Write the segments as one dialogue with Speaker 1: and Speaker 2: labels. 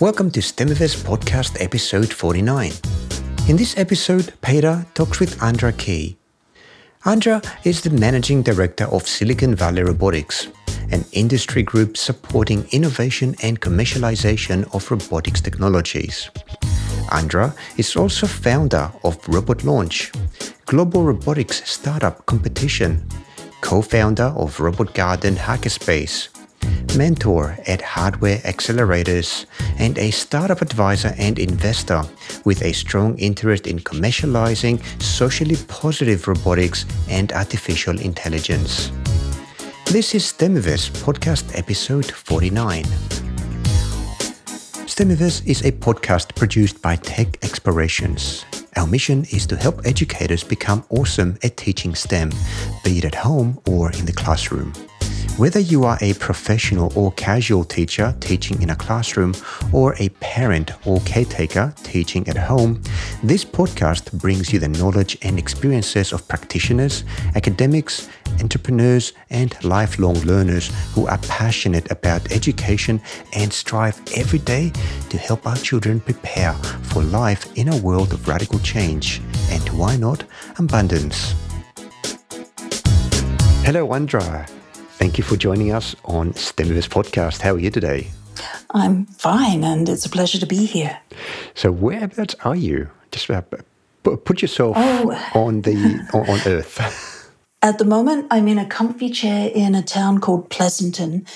Speaker 1: Welcome to STEMiverse podcast episode 49. In this episode, Peter talks with Andra Keay. Andra is the managing director of Silicon Valley Robotics, an industry group supporting innovation and commercialization of robotics technologies. Andra is also founder of Robot Launch, global robotics startup competition, co-founder of Robot Garden Hackerspace, mentor at Hardware Accelerators, and a startup advisor and investor with a strong interest in commercializing socially positive robotics and artificial intelligence. This is STEMiverse podcast episode 49. STEMiverse is a podcast produced by Tech Explorations. Our mission is to help educators become awesome at teaching STEM, be it at home or in the classroom. Whether you are a professional or casual teacher teaching in a classroom or a parent or caretaker teaching at home, this podcast brings you the knowledge and experiences of practitioners, academics, entrepreneurs, and lifelong learners who are passionate about education and strive every day to help our children prepare for life in a world of radical change and why not abundance. Hello, Andra. Thank you for joining us on STEMiverse podcast. How are you today?
Speaker 2: I'm fine, and it's a pleasure to be here.
Speaker 1: So, whereabouts are you? Just uh, put yourself oh. on the on, on Earth.
Speaker 2: At the moment, I'm in a comfy chair in a town called Pleasanton,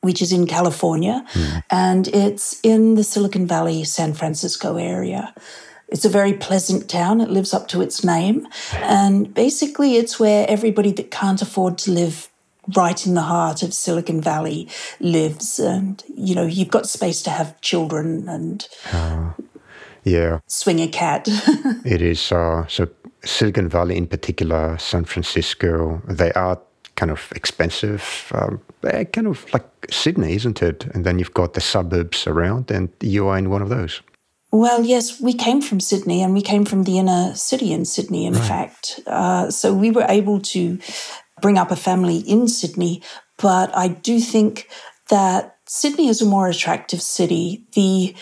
Speaker 2: which is in California, mm. and it's in the Silicon Valley, San Francisco area. It's a very pleasant town. It lives up to its name. And basically, it's where everybody that can't afford to live right in the heart of Silicon Valley lives, and you know you've got space to have children and uh,
Speaker 1: yeah,
Speaker 2: swing a cat.
Speaker 1: it is uh, so Silicon Valley in particular, San Francisco. They are kind of expensive, um, kind of like Sydney, isn't it? And then you've got the suburbs around, and you are in one of those.
Speaker 2: Well, yes, we came from Sydney and we came from the inner city in Sydney, in right. fact. Uh, so we were able to bring up a family in Sydney, but I do think that Sydney is a more attractive city. The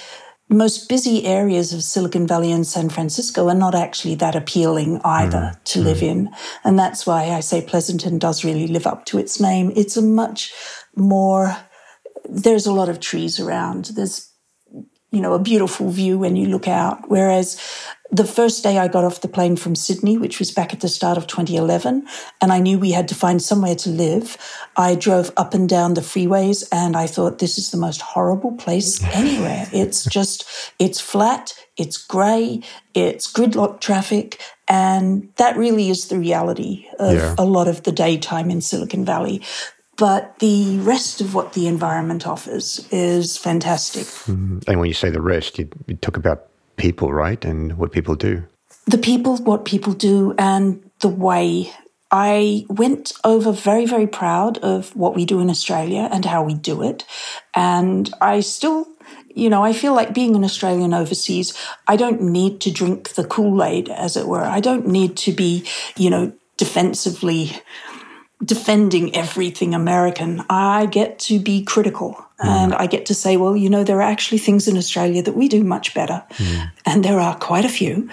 Speaker 2: most busy areas of Silicon Valley and San Francisco are not actually that appealing either mm, to mm. live in. And that's why I say Pleasanton does really live up to its name. It's a much more, there's a lot of trees around. There's, you know, a beautiful view when you look out. Whereas the first day I got off the plane from Sydney, which was back at the start of 2011, and I knew we had to find somewhere to live, I drove up and down the freeways and I thought, this is the most horrible place anywhere. It's just, it's flat, it's grey, it's gridlock traffic, and that really is the reality of yeah. a lot of the daytime in Silicon Valley. But the rest of what the environment offers is fantastic.
Speaker 1: Mm-hmm. And when you say the rest, you, you talk about people, right? And what people do.
Speaker 2: The people, what people do, and the way. I went over very, very proud of what we do in Australia and how we do it. And I still you know, I feel like being an Australian overseas, I don't need to drink the Kool Aid, as it were. I don't need to be, you know, defensively defending everything American. I get to be critical. Mm. And I get to say, well, you know, there are actually things in Australia that we do much better. Mm. And there are quite a few.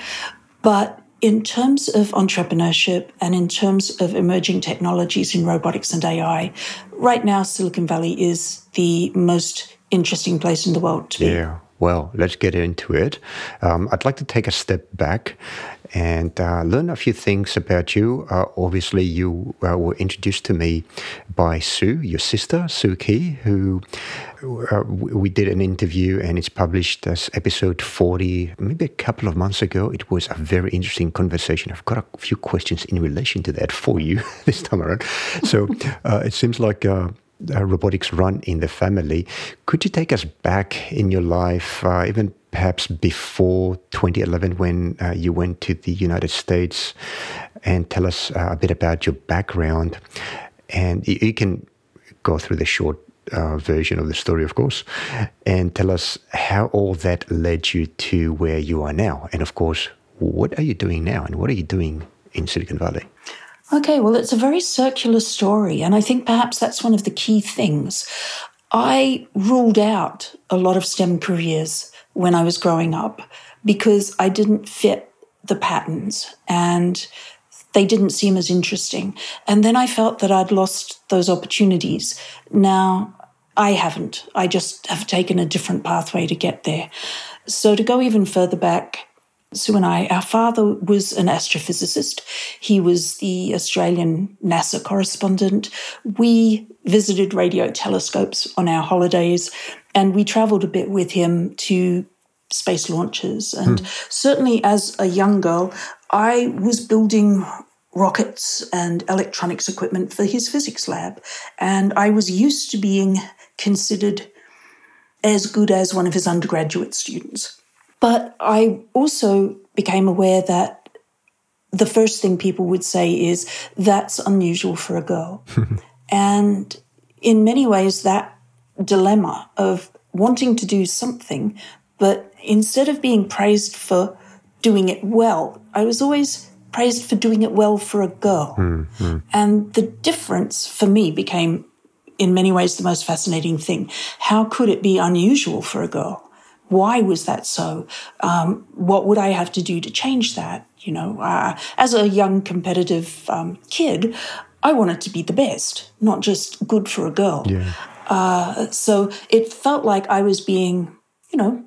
Speaker 2: But in terms of entrepreneurship and in terms of emerging technologies in robotics and AI, right now, Silicon Valley is the most interesting place in the world to be.
Speaker 1: Yeah. Well, let's get into it. Um, I'd like to take a step back and uh, learn a few things about you. Uh, obviously, you uh, were introduced to me by Sue, your sister, Sue Keay, who uh, we did an interview and it's published as episode 40, maybe a couple of months ago. It was a very interesting conversation. I've got a few questions in relation to that for you this time around. So uh, it seems like uh, robotics run in the family. Could you take us back in your life, uh, even perhaps before 2011 when uh, you went to the United States, and tell us uh, a bit about your background? And you, you can go through the short uh, version of the story, of course, and tell us how all that led you to where you are now. And of course, what are you doing now, and what are you doing in Silicon Valley?
Speaker 2: Okay, well, it's a very circular story. And I think perhaps that's one of the key things. I ruled out a lot of STEM careers when I was growing up because I didn't fit the patterns and they didn't seem as interesting. And then I felt that I'd lost those opportunities. Now, I haven't. I just have taken a different pathway to get there. So, to go even further back, Sue and I, our father was an astrophysicist. He was the Australian NASA correspondent. We visited radio telescopes on our holidays and we traveled a bit with him to space launches. And mm. certainly as a young girl, I was building rockets and electronics equipment for his physics lab. And I was used to being considered as good as one of his undergraduate students. But I also became aware that the first thing people would say is, that's unusual for a girl. and in many ways, that dilemma of wanting to do something, but instead of being praised for doing it well, I was always praised for doing it well for a girl. Mm-hmm. And the difference for me became, in many ways, the most fascinating thing. How could it be unusual for a girl? Why was that so? Um, what would I have to do to change that? You know, uh, as a young competitive um, kid, I wanted to be the best, not just good for a girl. Yeah. Uh, so it felt like I was being, you know,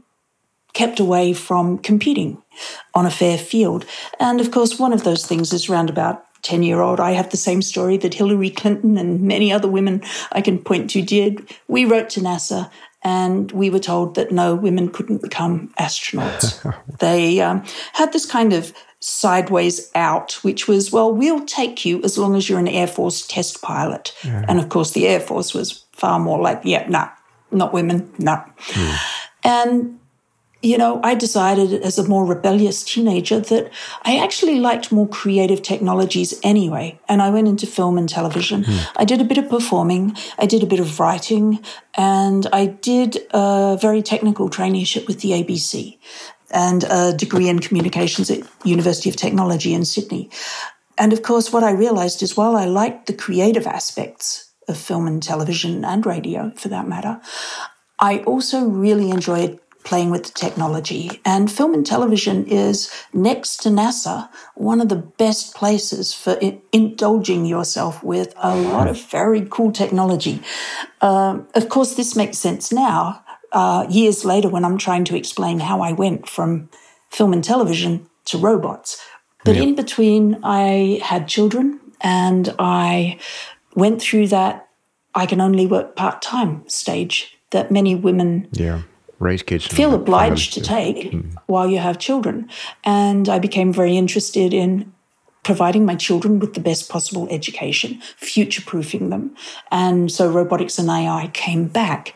Speaker 2: kept away from competing on a fair field. And of course, one of those things is round about 10 year old. I have the same story that Hillary Clinton and many other women I can point to did. We wrote to NASA and we were told that no, women couldn't become astronauts. they um, had this kind of sideways out, which was, well, we'll take you as long as you're an Air Force test pilot. Yeah. And of course, the Air Force was far more like, yeah, nah, not women, nah. Mm. And you know, I decided as a more rebellious teenager that I actually liked more creative technologies anyway. And I went into film and television. Mm. I did a bit of performing, I did a bit of writing, and I did a very technical traineeship with the ABC and a degree in communications at University of Technology in Sydney. And of course, what I realized is while I liked the creative aspects of film and television and radio for that matter, I also really enjoyed playing with the technology. And film and television is, next to NASA, one of the best places for indulging yourself with a lot of very cool technology. Um, of course, this makes sense now, uh, years later, when I'm trying to explain how I went from film and television to robots. But yep. in between, I had children and I went through that I can only work part time stage that many women
Speaker 1: yeah raise kids
Speaker 2: feel obliged to take mm. while you have children. And I became very interested in providing my children with the best possible education, future proofing them. And so robotics and AI came back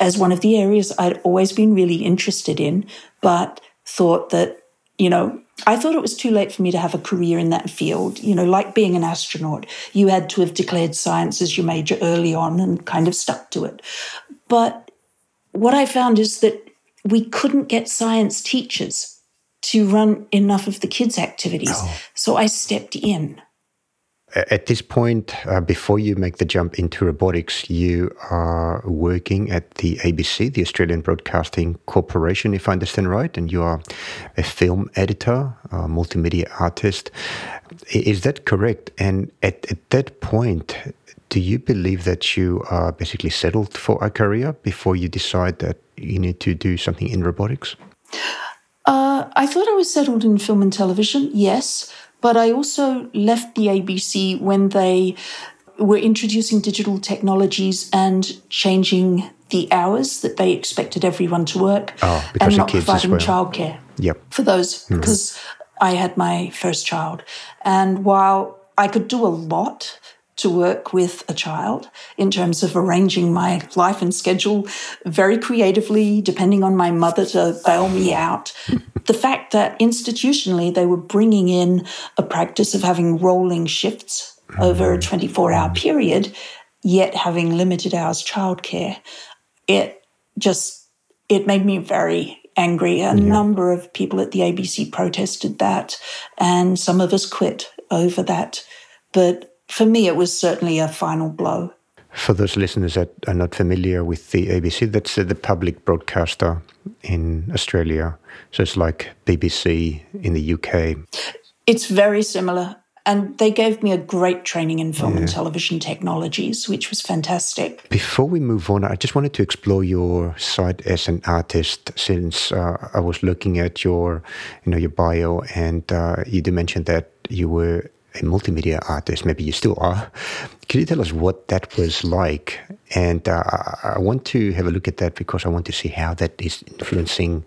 Speaker 2: as one of the areas I'd always been really interested in, but thought that, you know, I thought it was too late for me to have a career in that field. You know, like being an astronaut, you had to have declared science as your major early on and kind of stuck to it. But what I found is that we couldn't get science teachers to run enough of the kids' activities. Oh. So I stepped in.
Speaker 1: At this point, uh, before you make the jump into robotics, you are working at the ABC, the Australian Broadcasting Corporation, if I understand right, and you are a film editor, a multimedia artist. Is that correct? And at, at that point, do you believe that you are basically settled for a career before you decide that you need to do something in robotics?
Speaker 2: Uh, I thought I was settled in film and television, yes, but I also left the ABC when they were introducing digital technologies and changing the hours that they expected everyone to work
Speaker 1: oh,
Speaker 2: and not providing
Speaker 1: well.
Speaker 2: childcare
Speaker 1: yep.
Speaker 2: for those because mm. I had my first child. And while I could do a lot, to work with a child in terms of arranging my life and schedule very creatively, depending on my mother to bail me out. the fact that institutionally they were bringing in a practice of having rolling shifts over a mm-hmm. 24 hour mm-hmm. period, yet having limited hours childcare, it just, it made me very angry. A yeah. number of people at the ABC protested that, and some of us quit over that. But for me, it was certainly a final blow.
Speaker 1: For those listeners that are not familiar with the ABC, that's the public broadcaster in Australia. So it's like BBC in the UK.
Speaker 2: It's very similar. And they gave me a great training in film yeah. and television technologies, which was fantastic.
Speaker 1: Before we move on, I just wanted to explore your side as an artist, since uh, I was looking at your, you know, your bio, and uh, you did mention that you were a multimedia artist. Maybe you still are. Can you tell us what that was like? And uh, I want to have a look at that because I want to see how that is influencing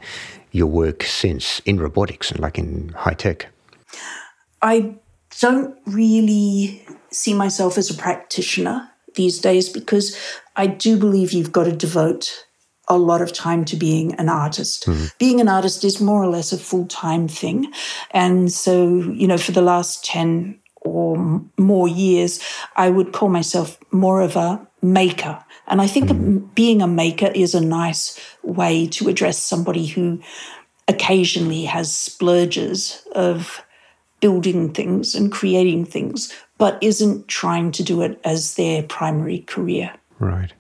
Speaker 1: your work since in robotics and like in high tech.
Speaker 2: I don't really see myself as a practitioner these days because I do believe you've got to devote a lot of time to being an artist. Mm-hmm. Being an artist is more or less a full time thing. And so, you know, for the last 10 or more years, I would call myself more of a maker. And I think mm-hmm. being a maker is a nice way to address somebody who occasionally has splurges of building things and creating things, but isn't trying to do it as their primary career.
Speaker 1: Right.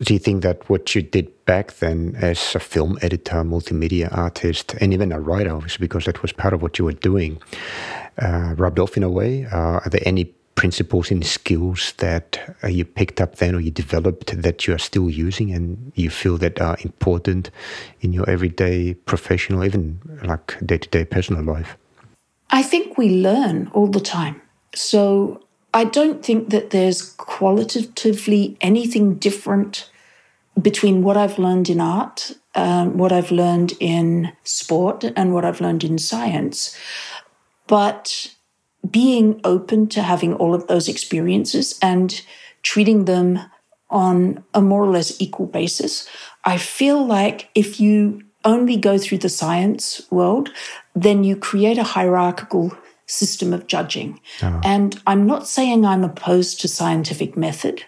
Speaker 1: Do you think that what you did back then as a film editor, multimedia artist, and even a writer, obviously, because that was part of what you were doing, uh, rubbed off in a way? Uh, are there any principles and skills that uh, you picked up then or you developed that you are still using and you feel that are important in your everyday professional, even like day to day personal life?
Speaker 2: I think we learn all the time. So I don't think that there's qualitatively anything different between what I've learned in art, um, what I've learned in sport, and what I've learned in science. But being open to having all of those experiences and treating them on a more or less equal basis, I feel like if you only go through the science world, then you create a hierarchical system of judging. Oh. And I'm not saying I'm opposed to scientific method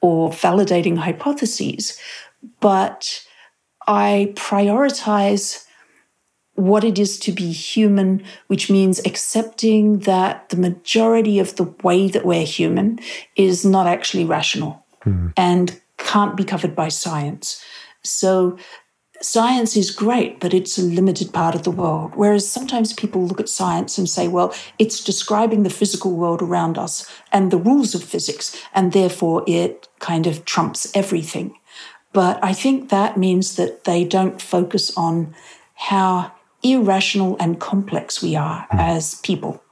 Speaker 2: or validating hypotheses, but I prioritize what it is to be human, which means accepting that the majority of the way that we're human is not actually rational mm. and can't be covered by science. So science is great, but it's a limited part of the world. Whereas sometimes people look at science and say, well, it's describing the physical world around us and the rules of physics, and therefore it kind of trumps everything. But I think that means that they don't focus on how irrational and complex we are mm. as people.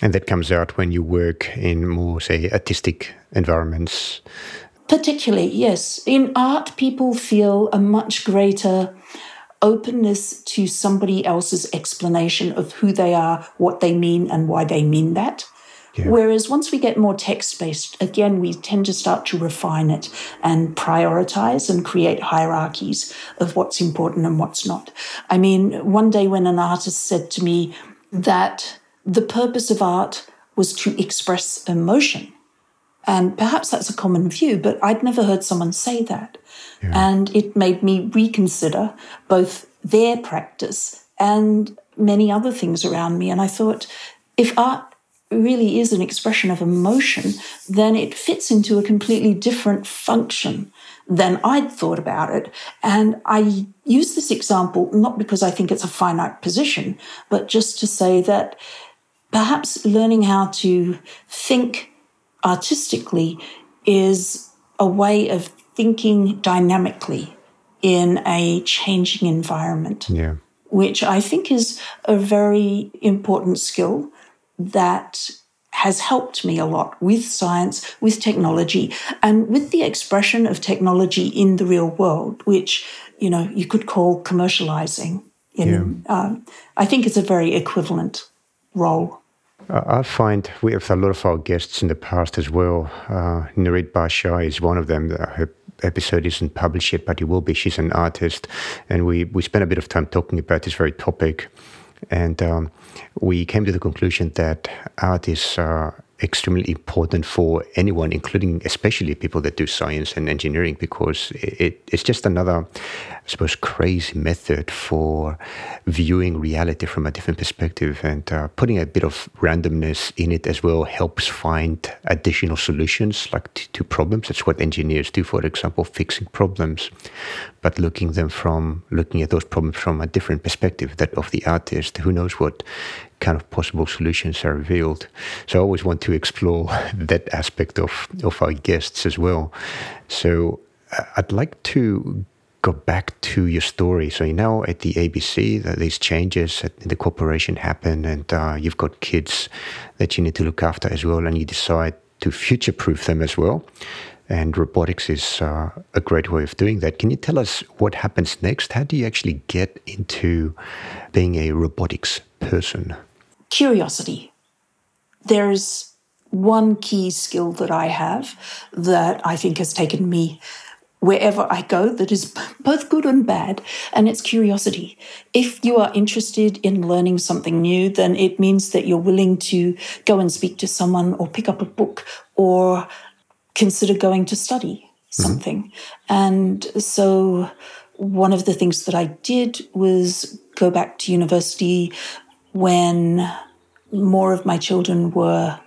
Speaker 1: And that comes out when you work in more, say, artistic environments
Speaker 2: Particularly, yes. In art, people feel a much greater openness to somebody else's explanation of who they are, what they mean, and why they mean that. Yeah. Whereas once we get more text based, again, we tend to start to refine it and prioritize and create hierarchies of what's important and what's not. I mean, one day when an artist said to me that the purpose of art was to express emotion, and perhaps that's a common view, but I'd never heard someone say that. Yeah. And it made me reconsider both their practice and many other things around me. And I thought, if art really is an expression of emotion, then it fits into a completely different function than I'd thought about it. And I use this example not because I think it's a finite position, but just to say that perhaps learning how to think artistically is a way of thinking dynamically in a changing environment.
Speaker 1: Yeah.
Speaker 2: Which I think is a very important skill that has helped me a lot with science, with technology, and with the expression of technology in the real world, which, you know, you could call commercializing. In, yeah. um, I think it's a very equivalent role.
Speaker 1: I find we have a lot of our guests in the past as well. Uh, Nurit Bar-Shai is one of them. Her episode isn't published yet, but it will be. She's an artist, and we we spent a bit of time talking about this very topic, and um, we came to the conclusion that art is uh, extremely important for anyone, including especially people that do science and engineering, because it, it's just another, I suppose, crazy method for viewing reality from a different perspective. And uh, putting a bit of randomness in it as well helps find additional solutions, like to, to problems. That's what engineers do, for example, fixing problems, but looking them from looking at those problems from a different perspective, that of the artist. Who knows what kind of possible solutions are revealed. So I always want to explore that aspect of, of our guests as well. So uh, I'd like to go back to your story. So you know at the ABC that these changes at the corporation happen and uh, you've got kids that you need to look after as well and you decide to future proof them as well. And robotics is uh, a great way of doing that. Can you tell us what happens next? How do you actually get into being a robotics person?
Speaker 2: Curiosity. There's one key skill that I have that I think has taken me wherever I go that is both good and bad, and it's curiosity. If you are interested in learning something new, then it means that you're willing to go and speak to someone or pick up a book or consider going to study mm-hmm. something. Mm-hmm. And so one of the things that I did was go back to university when more of my children were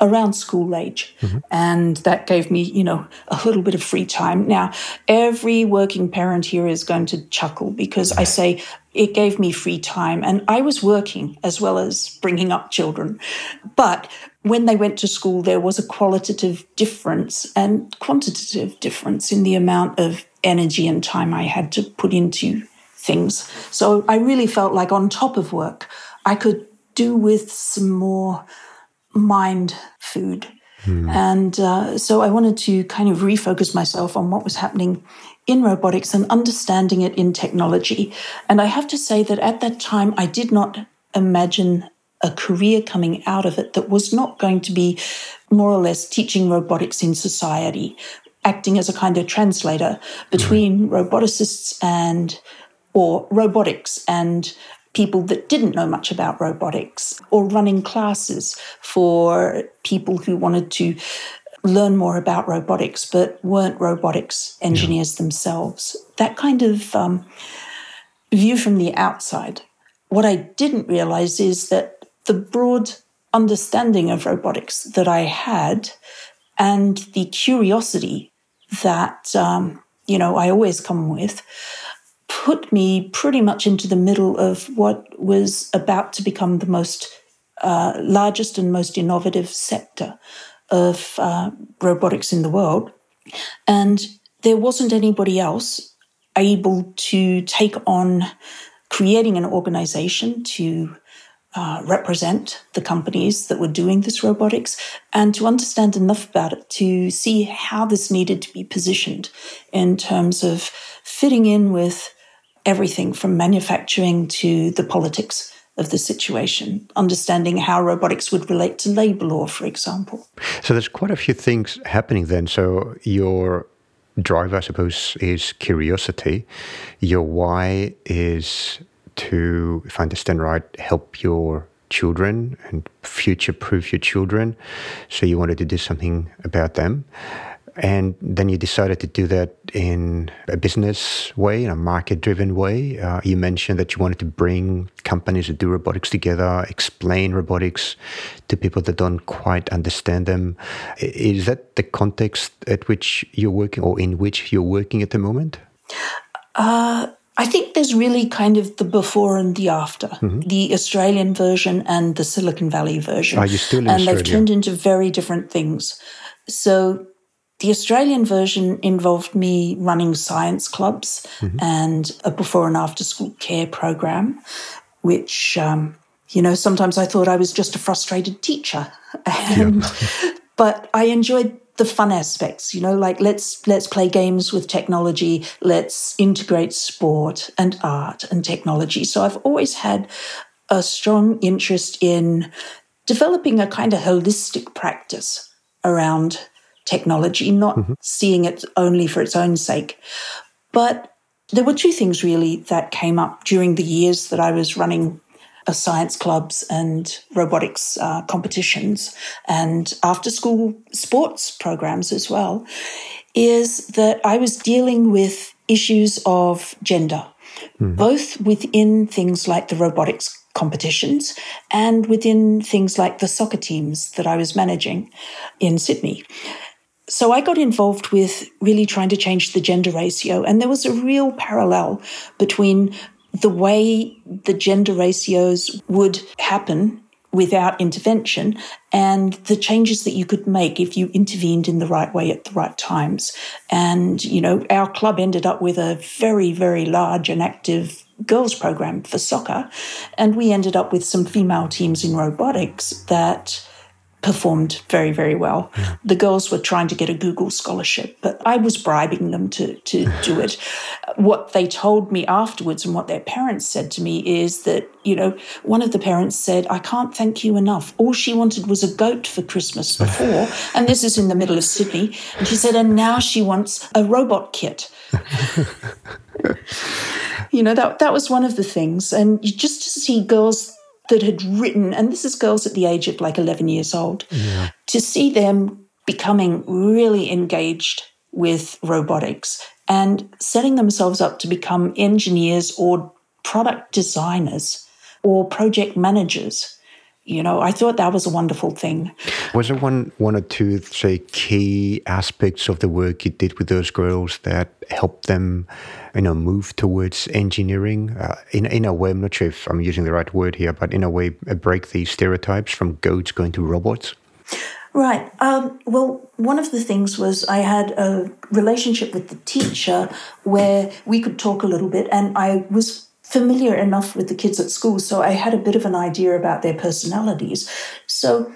Speaker 2: around school age. Mm-hmm. And that gave me, you know, a little bit of free time. Now, every working parent here is going to chuckle because I say it gave me free time and I was working as well as bringing up children. But when they went to school, there was a qualitative difference and quantitative difference in the amount of energy and time I had to put into things. So I really felt like on top of work, I could do with some more mind food. Hmm. And uh, so I wanted to kind of refocus myself on what was happening in robotics and understanding it in technology. And I have to say that at that time, I did not imagine a career coming out of it that was not going to be more or less teaching robotics in society, acting as a kind of translator between mm. roboticists and or robotics and people that didn't know much about robotics or running classes for people who wanted to learn more about robotics but weren't robotics engineers yeah. themselves. That kind of um, view from the outside. What I didn't realize is that the broad understanding of robotics that I had and the curiosity that, um, you know, I always come with put me pretty much into the middle of what was about to become the most uh, largest and most innovative sector of uh, robotics in the world. And there wasn't anybody else able to take on creating an organization to uh, represent the companies that were doing this robotics and to understand enough about it to see how this needed to be positioned in terms of fitting in with everything from manufacturing to the politics of the situation, understanding how robotics would relate to labor law, for example.
Speaker 1: So there's quite a few things happening then. So your drive, I suppose, is curiosity. Your why is to, if I understand right, help your children and future proof your children. So you wanted to do something about them. And then you decided to do that in a business way, in a market driven way. Uh, you mentioned that you wanted to bring companies that do robotics together, explain robotics to people that don't quite understand them. Is that the context at which you're working or in which you're working at the moment?
Speaker 2: Uh, I think there's really kind of the before and the after, mm-hmm. the Australian version and the Silicon Valley version.
Speaker 1: Are you still in
Speaker 2: And
Speaker 1: Australia?
Speaker 2: they've turned into very different things. So the Australian version involved me running science clubs mm-hmm. and a before and after school care program, which, um, you know, sometimes I thought I was just a frustrated teacher. And, yeah. but I enjoyed the fun aspects, you know, like let's let's play games with technology, let's integrate sport and art and technology. So I've always had a strong interest in developing a kind of holistic practice around technology, not mm-hmm. seeing it only for its own sake. But there were two things really that came up during the years that I was running uh, science clubs and robotics uh, competitions and after school sports programs as well, is that I was dealing with issues of gender, mm. both within things like the robotics competitions and within things like the soccer teams that I was managing in Sydney. So I got involved with really trying to change the gender ratio. And there was a real parallel between the way the gender ratios would happen without intervention and the changes that you could make if you intervened in the right way at the right times. And, you know, our club ended up with a very, very large and active girls program for soccer. And we ended up with some female teams in robotics that performed very, very well. Yeah. The girls were trying to get a Google scholarship, but I was bribing them to, to do it. What they told me afterwards and what their parents said to me is that, you know, one of the parents said, I can't thank you enough. All she wanted was a goat for Christmas before. and this is in the middle of Sydney. And she said, and now she wants a robot kit. you know, that, that was one of the things. And just to see girls that had written, and this is girls at the age of like 11 years old, yeah. to see them becoming really engaged with robotics and setting themselves up to become engineers or product designers or project managers you know i thought that was a wonderful thing.
Speaker 1: Was there one one or two say key aspects of the work you did with those girls that helped them you know move towards engineering? Uh, in in a way i'm not sure if i'm using the right word here but in a way uh, break these stereotypes from goats going to robots?
Speaker 2: Right. Um, well, one of the things was I had a relationship with the teacher where we could talk a little bit, and I was familiar enough with the kids at school, so I had a bit of an idea about their personalities. So,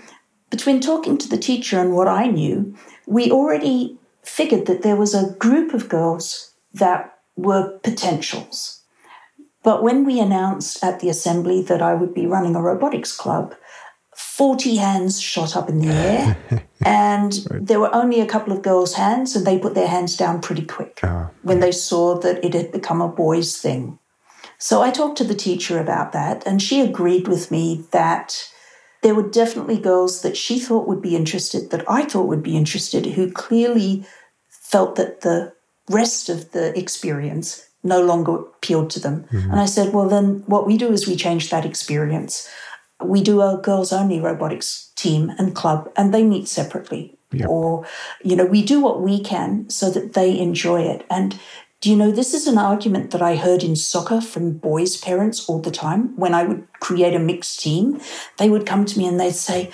Speaker 2: between talking to the teacher and what I knew, we already figured that there was a group of girls that were potentials. But when we announced at the assembly that I would be running a robotics club, 40 hands shot up in the air, and right. there were only a couple of girls' hands, and they put their hands down pretty quick uh, when they saw that it had become a boys' thing. So I talked to the teacher about that, and she agreed with me that there were definitely girls that she thought would be interested, that I thought would be interested, who clearly felt that the rest of the experience no longer appealed to them. Mm-hmm. And I said, well, then what we do is we change that experience. We do a girls only robotics team and club, and they meet separately. Yep. Or, you know, we do what we can so that they enjoy it. And do you know, this is an argument that I heard in soccer from boys' parents all the time. When I would create a mixed team, they would come to me and they'd say,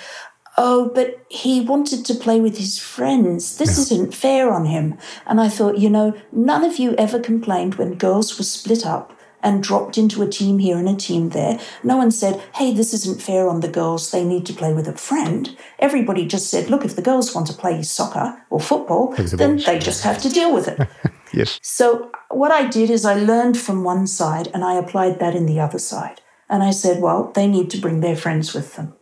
Speaker 2: Oh, but he wanted to play with his friends. This isn't fair on him. And I thought, you know, none of you ever complained when girls were split up and dropped into a team here and a team there. No one said, hey, this isn't fair on the girls. They need to play with a friend. Everybody just said, look, if the girls want to play soccer or football, then they just have to deal with it.
Speaker 1: Yes.
Speaker 2: So what I did is I learned from one side and I applied that in the other side. And I said, well, they need to bring their friends with them.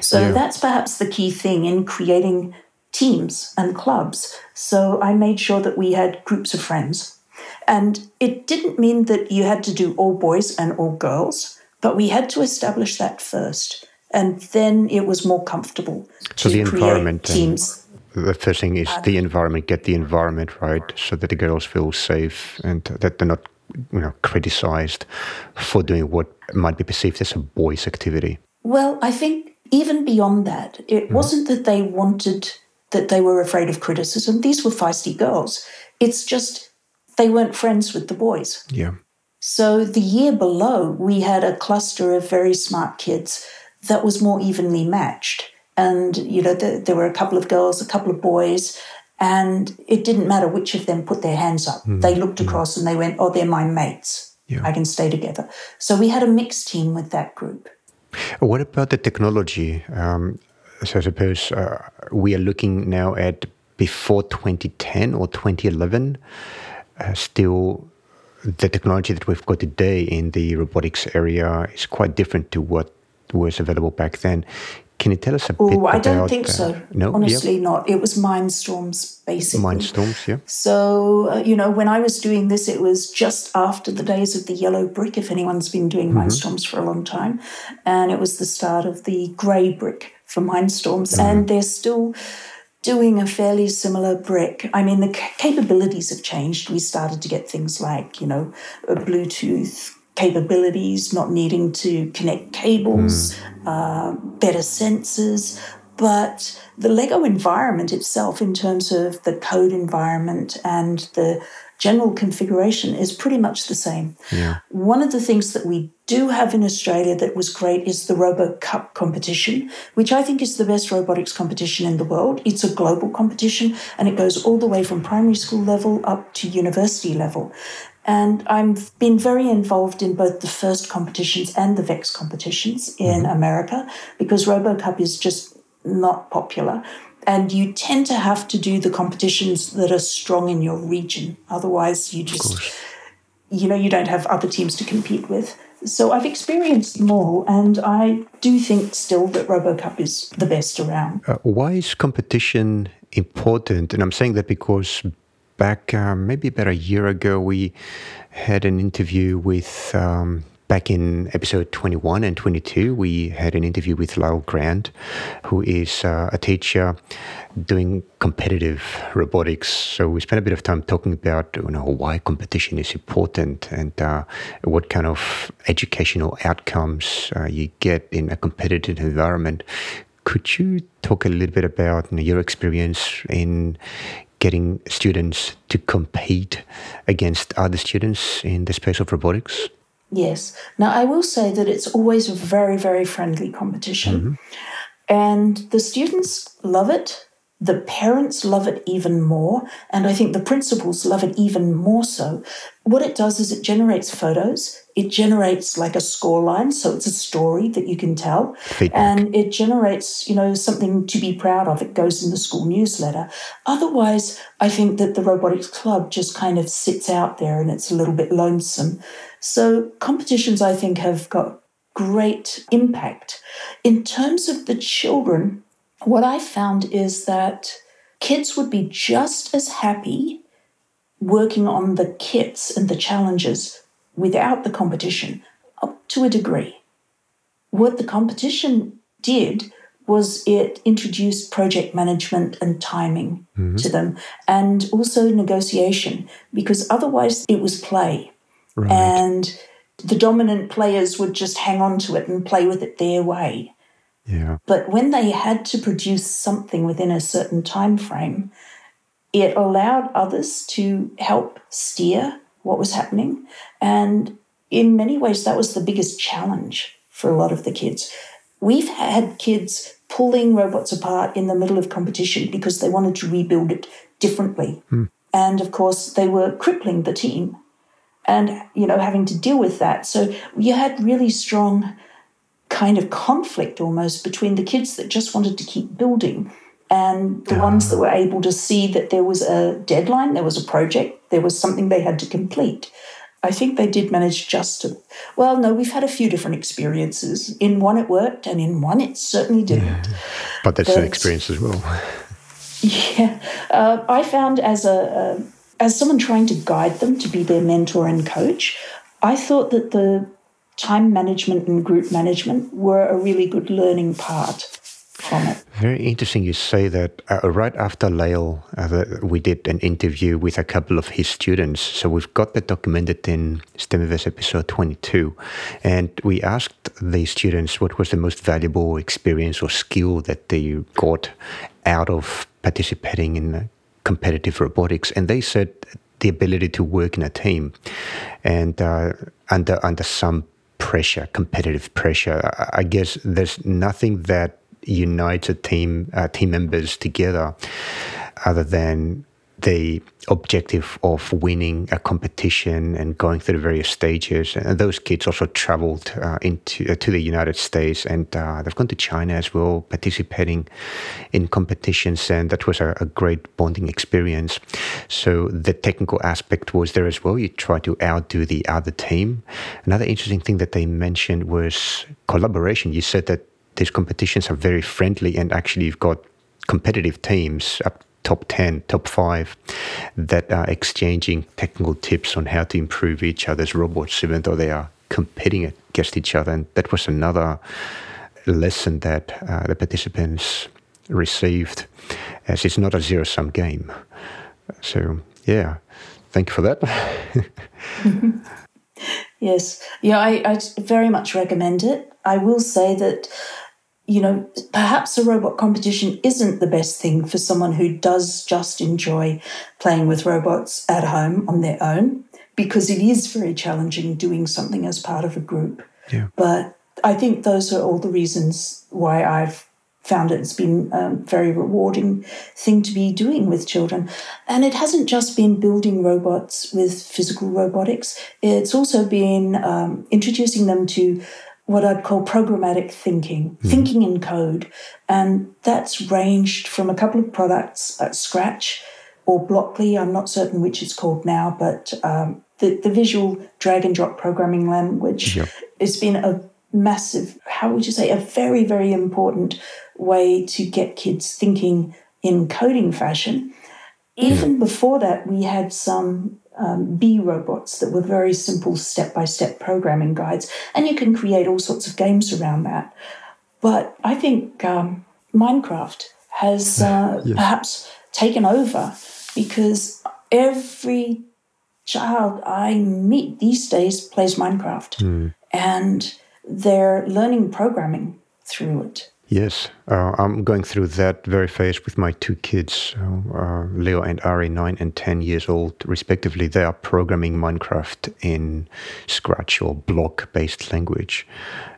Speaker 2: So yeah. that's perhaps the key thing in creating teams and clubs. So I made sure that we had groups of friends. And it didn't mean that you had to do all boys and all girls, but we had to establish that first. And then it was more comfortable so to create teams
Speaker 1: the first thing is the environment get the environment right so that the girls feel safe and that they're not you know criticized for doing what might be perceived as a boys activity.
Speaker 2: Well i think even beyond that it mm-hmm. wasn't that they wanted that they were afraid of criticism. These were feisty girls. It's just they weren't friends with the boys.
Speaker 1: Yeah.
Speaker 2: So the year below we had a cluster of very smart kids that was more evenly matched and, you know, the, there were a couple of girls, a couple of boys, and it didn't matter which of them put their hands up. Mm. They looked across and they went, oh, they're my mates. Yeah. I can stay together. So we had a mixed team with that group.
Speaker 1: What about the technology? Um, so I suppose uh, we are looking now at before 2010 or 2011. Uh, still, the technology that we've got today in the robotics area is quite different to what was available back then. Can you tell us a
Speaker 2: Ooh,
Speaker 1: bit
Speaker 2: Oh,
Speaker 1: I
Speaker 2: don't think
Speaker 1: uh,
Speaker 2: so.
Speaker 1: no,
Speaker 2: honestly, not. It was Mindstorms, basically.
Speaker 1: Mindstorms, yeah.
Speaker 2: So, uh, you know, when I was doing this, it was just after the days of the yellow brick, if anyone's been doing Mindstorms for a long time. And it was the start of the grey brick for Mindstorms. And they're still doing a fairly similar brick. I mean, the c- capabilities have changed. We started to get things like, you know, Bluetooth capabilities, not needing to connect cables, uh, better sensors. But the Lego environment itself, in terms of the code environment and the general configuration, is pretty much the same.
Speaker 1: Yeah.
Speaker 2: One of the things that we do have in Australia that was great is the RoboCup competition, which I think is the best robotics competition in the world. It's a global competition and it goes all the way from primary school level up to university level. And I've been very involved in both the first competitions and the VEX competitions in mm-hmm. America because RoboCup is just not popular. And you tend to have to do the competitions that are strong in your region. Otherwise, you just, you know, you don't have other teams to compete with. So I've experienced them all, and I do think still that RoboCup is the best around.
Speaker 1: Uh, why is competition important? And I'm saying that because back uh, maybe about a year ago, we had an interview with. Um, Back in episode 21 and 22, we had an interview with Lyle Grant, who is uh, a teacher doing competitive robotics. So we spent a bit of time talking about you know why competition is important and uh, what kind of educational outcomes uh, you get in a competitive environment. Could you talk a little bit about you know, your experience in getting students to compete against other students in the space of robotics?
Speaker 2: Yes. Now, I will say that it's always a very, very friendly competition. Mm-hmm. And the students love it. The parents love it even more. And I think the principals love it even more so. What it does is it generates photos. It generates like a score line. So it's a story that you can tell.
Speaker 1: Feedback.
Speaker 2: And it generates, you know, something to be proud of. It goes in the school newsletter. Otherwise, I think that the robotics club just kind of sits out there and it's a little bit lonesome. So competitions, I think, have got great impact. In terms of the children, what I found is that kids would be just as happy working on the kits and the challenges without the competition up to a degree. What the competition did was it introduced project management and timing mm-hmm. to them and also negotiation because otherwise it was play. And the dominant players would just hang on to it and play with it their way.
Speaker 1: Yeah.
Speaker 2: But when they had to produce something within a certain time frame, it allowed others to help steer what was happening. And in many ways, that was the biggest challenge for a lot of the kids. We've had kids pulling robots apart in the middle of competition because they wanted to rebuild it differently. Hmm. And of course, they were crippling the team and, you know, having to deal with that. So you had really strong kind of conflict almost between the kids that just wanted to keep building and the ones that were able to see that there was a deadline, there was a project, there was something they had to complete. I think they did manage just to. Well, no, we've had a few different experiences. In one it worked, and in one it certainly didn't.
Speaker 1: But that's an experience as well.
Speaker 2: Yeah, uh, I found as a, a as someone trying to guide them to be their mentor and coach, I thought that the time management and group management were a really good learning part from it.
Speaker 1: Very interesting you say that. Uh, right after Lael, uh, we did an interview with a couple of his students. So we've got that documented in STEMiverse episode 22. And we asked the students what was the most valuable experience or skill that they got out of participating in competitive robotics. And they said the ability to work in a team and uh, under, under some pressure, competitive pressure. I guess there's nothing that unites a team, uh, team members together, other than the objective of winning a competition and going through the various stages. And those kids also traveled uh, into uh, to the United States and uh, they've gone to China as well, participating in competitions. And that was a, a great bonding experience. So the technical aspect was there as well. You try to outdo the other team. Another interesting thing that they mentioned was collaboration. You said that these competitions are very friendly, and actually, you've got competitive teams up top 10, top 5 that are exchanging technical tips on how to improve each other's robots, even though they are competing against each other. And that was another lesson that uh, the participants received, as it's not a zero sum game. So, yeah, thank you for that.
Speaker 2: Yes. Yeah, I, I very much recommend it. I will say that you know, perhaps a robot competition isn't the best thing for someone who does just enjoy playing with robots at home on their own, because it is very challenging doing something as part of a group.
Speaker 1: Yeah.
Speaker 2: But I think those are all the reasons why I've found it. It's been a very rewarding thing to be doing with children. And it hasn't just been building robots with physical robotics, it's also been um, introducing them to what I'd call programmatic thinking, mm thinking in code. And that's ranged from a couple of products, at Scratch or Blockly, I'm not certain which it's called now, but um, the, the visual drag and drop programming language yep. has been a massive, how would you say, a very, very important way to get kids thinking in coding fashion. Even mm. before that, we had some um, Bee robots that were very simple step by step programming guides. And you can create all sorts of games around that. But I think um, Minecraft has uh, yes. perhaps taken over because every child I meet these days plays Minecraft mm. and they're learning programming through it.
Speaker 1: Yes, uh, I'm going through that very phase with my two kids, uh, Leo and Ari, nine and 10 years old, respectively. They are programming Minecraft in Scratch or block based language.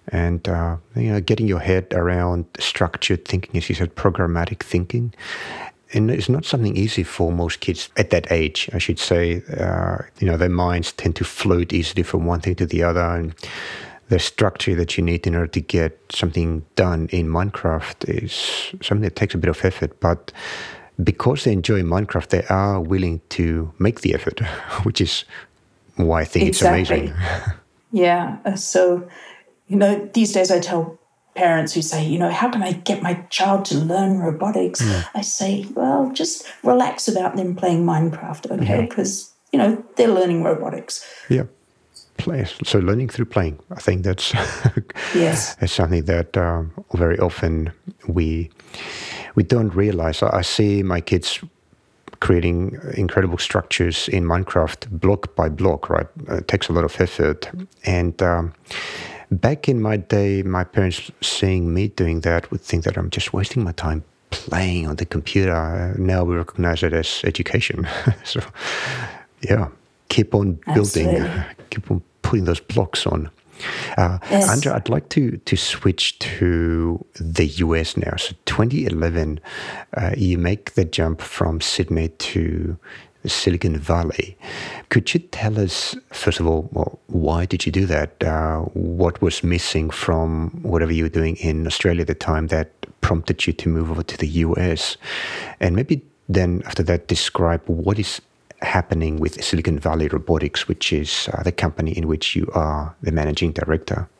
Speaker 1: And, uh, you know, getting your head around structured thinking, as you said, programmatic thinking. And it's not something easy for most kids at that age, I should say. Uh, you know, their minds tend to float easily from one thing to the other. And, the structure that you need in order to get something done in Minecraft is something that takes a bit of effort, but because they enjoy Minecraft, they are willing to make the effort, which is why I think exactly. it's amazing.
Speaker 2: yeah. Uh, so, you know, these days I tell parents who say, you know, how can I get my child to learn robotics? Mm. I say, well, just relax about them playing Minecraft, okay? Because, you know, they're learning robotics.
Speaker 1: Yeah play. So learning through playing, I think that's
Speaker 2: yes,
Speaker 1: it's something that um, very often we we don't realize. I, I see my kids creating incredible structures in Minecraft block by block. Right, it takes a lot of effort and. Um, back in my day, my parents seeing me doing that would think that I'm just wasting my time playing on the computer. Now we recognize it as education. so, yeah, keep on building, keep on putting those blocks on. Uh, yes. Andra, I'd like to to switch to the US now. So 2011, uh, you make the jump from Sydney to Silicon Valley. Could you tell us, first of all, well, why did you do that? Uh, what was missing from whatever you were doing in Australia at the time that prompted you to move over to the US? And maybe then after that, describe what is happening with Silicon Valley Robotics, which is uh, the company in which you are the managing director?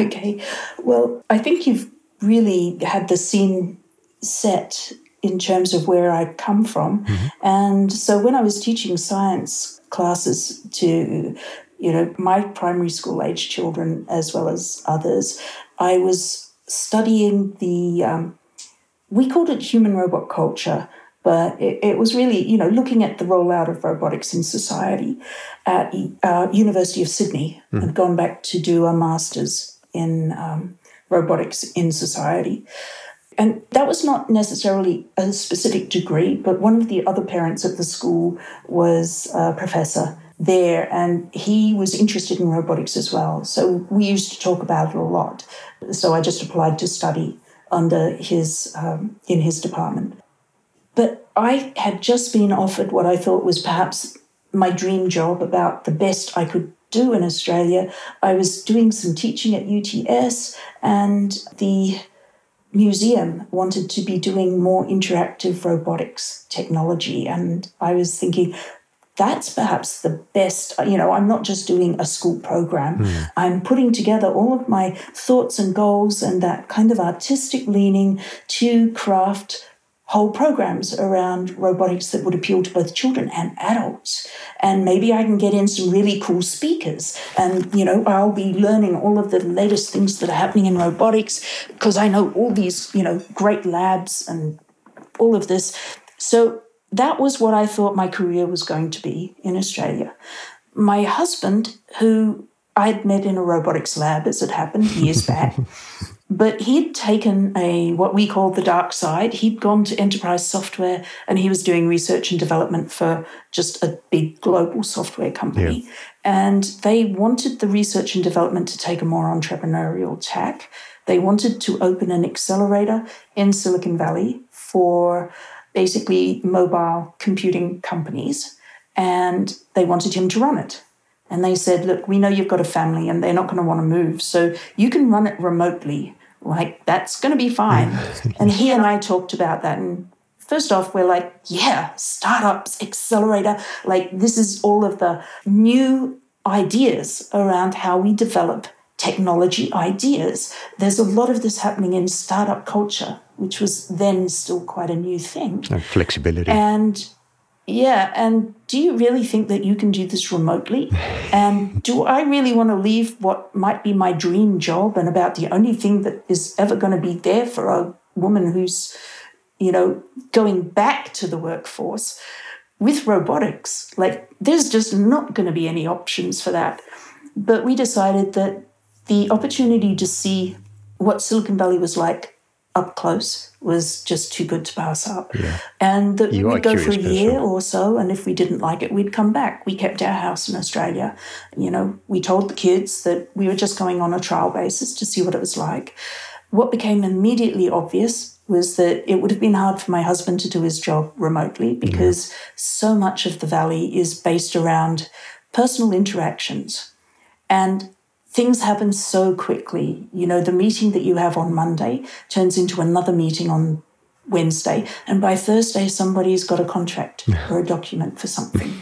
Speaker 2: Okay. Well, I think you've really had the scene set in terms of where I come from. Mm-hmm. And so when I was teaching science classes to you know my primary school age children as well as others, I was studying the um, we called it human robot culture but it, it, was really, you know, looking at the rollout of robotics in society at uh, University of Sydney. Mm. I'd gone back to do a master's in um, robotics in society. And that was not necessarily a specific degree, but one of the other parents at the school was a professor there, and he was interested in robotics as well. So we used to talk about it a lot. So I just applied to study under his um, in his department. I had just been offered what I thought was perhaps my dream job about the best I could do in Australia. I was doing some teaching at UTS, and the museum wanted to be doing more interactive robotics technology. And I was thinking, that's perhaps the best. You know, I'm not just doing a school program, mm. I'm putting together all of my thoughts and goals and that kind of artistic leaning to craft whole programs around robotics that would appeal to both children and adults. And maybe I can get in some really cool speakers. And, you know, I'll be learning all of the latest things that are happening in robotics because I know all these, you know, great labs and all of this. So that was what I thought my career was going to be in Australia. My husband, who I'd met in a robotics lab as it happened years back, but he'd taken a what we call the dark side. He'd gone to enterprise software and he was doing research and development for just a big global software company. Yeah. And they wanted the research and development to take a more entrepreneurial tack. They wanted to open an accelerator in Silicon Valley for basically mobile computing companies, and they wanted him to run it. And they said, Look, we know you've got a family and they're not going to want to move. So you can run it remotely. Like, that's going to be fine. and he and I talked about that. And first off, we're like, Yeah, startups, accelerator. Like, this is all of the new ideas around how we develop technology ideas. There's a lot of this happening in startup culture, which was then still quite a new thing.
Speaker 1: And flexibility.
Speaker 2: And yeah, and do you really think that you can do this remotely? And do I really want to leave what might be my dream job and about the only thing that is ever going to be there for a woman who's, you know, going back to the workforce with robotics? Like, there's just not going to be any options for that. But we decided that the opportunity to see what Silicon Valley was like up close was just too good to pass up. Yeah. And that we'd go for a year or so, and if we didn't like it, we'd come back. We kept our house in Australia. You know, we told the kids that we were just going on a trial basis to see what it was like. What became immediately obvious was that it would have been hard for my husband to do his job remotely because yeah. so much of the valley is based around personal interactions. And things happen so quickly. You know, the meeting that you have on Monday turns into another meeting on Wednesday. And by Thursday, somebody's got a contract or a document for something.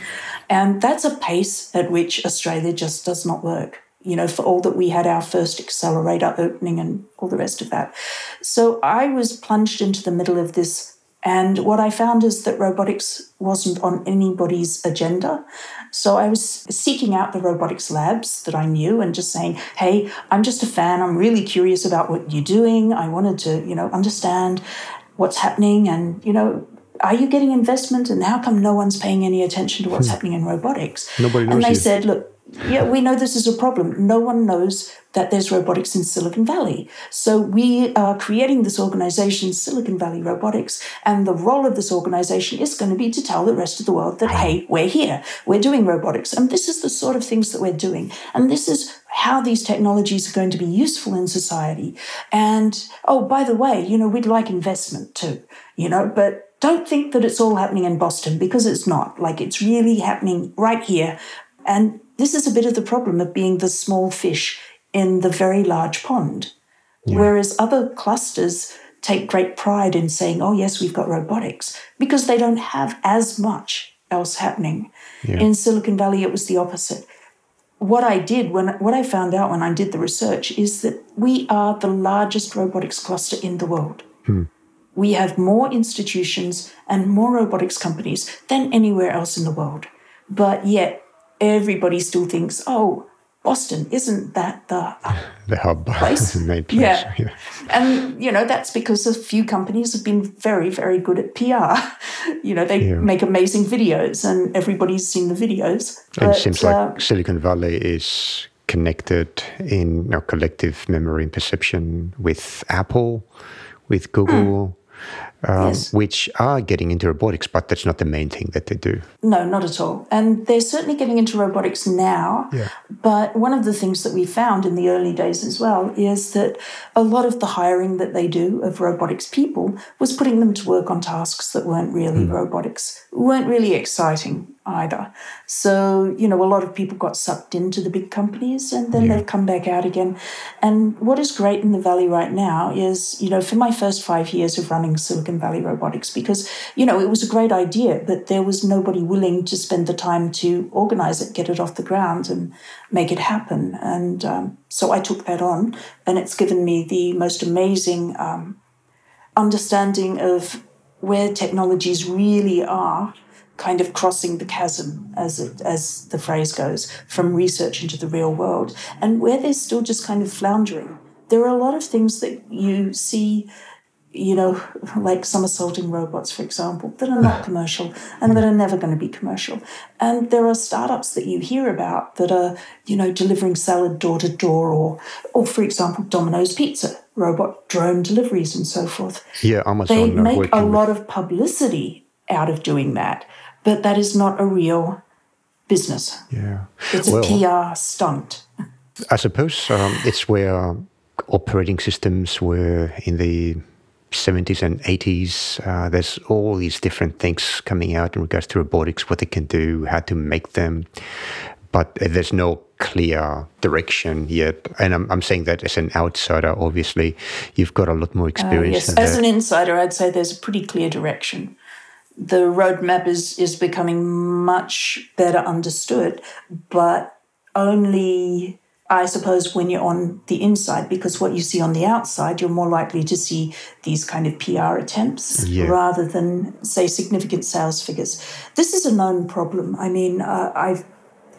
Speaker 2: And that's a pace at which Australia just does not work. You know, for all that we had our first accelerator opening and all the rest of that. So I was plunged into the middle of this and what I found is that robotics wasn't on anybody's agenda. So I was seeking out the robotics labs that I knew and just saying, hey, I'm just a fan. I'm really curious about what you're doing. I wanted to, you know, understand what's happening and, you know, are you getting investment and how come no one's paying any attention to what's hmm. happening in robotics?
Speaker 1: Nobody knows.
Speaker 2: And they
Speaker 1: you.
Speaker 2: said, look, yeah, we know this is a problem. No one knows that there's robotics in Silicon Valley. So we are creating this organization, Silicon Valley Robotics, and the role of this organization is going to be to tell the rest of the world that, hey, we're here, we're doing robotics, and this is the sort of things that we're doing. And this is how these technologies are going to be useful in society. And oh, by the way, you know, we'd like investment too, you know, but don't think that it's all happening in Boston because it's not. Like it's really happening right here. And this is a bit of the problem of being the small fish in the very large pond. Yeah. Whereas other clusters take great pride in saying, oh, yes, we've got robotics, because they don't have as much else happening. Yeah. In Silicon Valley, it was the opposite. What I did when what I found out when I did the research is that we are the largest robotics cluster in the world. Hmm. We have more institutions and more robotics companies than anywhere else in the world. But yet everybody still thinks, oh, Boston, isn't that the
Speaker 1: the hub
Speaker 2: place?
Speaker 1: place.
Speaker 2: Yeah. yeah. and you know that's because a few companies have been very, very good at PR. you know, they yeah. make amazing videos, and everybody's seen the videos.
Speaker 1: And but, it seems uh, like Silicon Valley is connected in know, collective memory and perception with Apple, with Google. Um, yes. which are getting into robotics, but that's not the main thing that they do.
Speaker 2: No, not at all. And they're certainly getting into robotics now. Yeah. But one of the things that we found in the early days as well is that a lot of the hiring that they do of robotics people was putting them to work on tasks that weren't really mm. robotics, weren't really exciting. Either. So, you know, a lot of people got sucked into the big companies and then yeah. they've come back out again. And what is great in the Valley right now is, you know, for my first five years of running Silicon Valley Robotics, because, you know, it was a great idea, but there was nobody willing to spend the time to organize it, get it off the ground and make it happen. And um, so I took that on and it's given me the most amazing um, understanding of where technologies really are kind of crossing the chasm, as it, as the phrase goes, from research into the real world, and where they're still just kind of floundering. There are a lot of things that you see, you know, like somersaulting robots, for example, that are not commercial and that are never going to be commercial. And there are startups that you hear about that are, you know, delivering salad door to door, or, or for example, Domino's Pizza robot drone deliveries and so forth.
Speaker 1: Yeah, I'm Amazon.
Speaker 2: They make a lot of publicity out of doing that but that is not a real business.
Speaker 1: Yeah.
Speaker 2: It's a PR stunt.
Speaker 1: I suppose um, it's where operating systems were in the 70s and 80s. Uh, there's all these different things coming out in regards to robotics, what they can do, how to make them. But there's no clear direction yet. And I'm, I'm saying that as an outsider, obviously, you've got a lot more uh, experience.
Speaker 2: Uh, yes, as an insider, I'd say there's a pretty clear direction the roadmap is is becoming much better understood, but only I suppose when you're on the inside, because what you see on the outside, you're more likely to see these kind of PR attempts yeah. rather than say significant sales figures. This is a known problem. I mean, uh, I've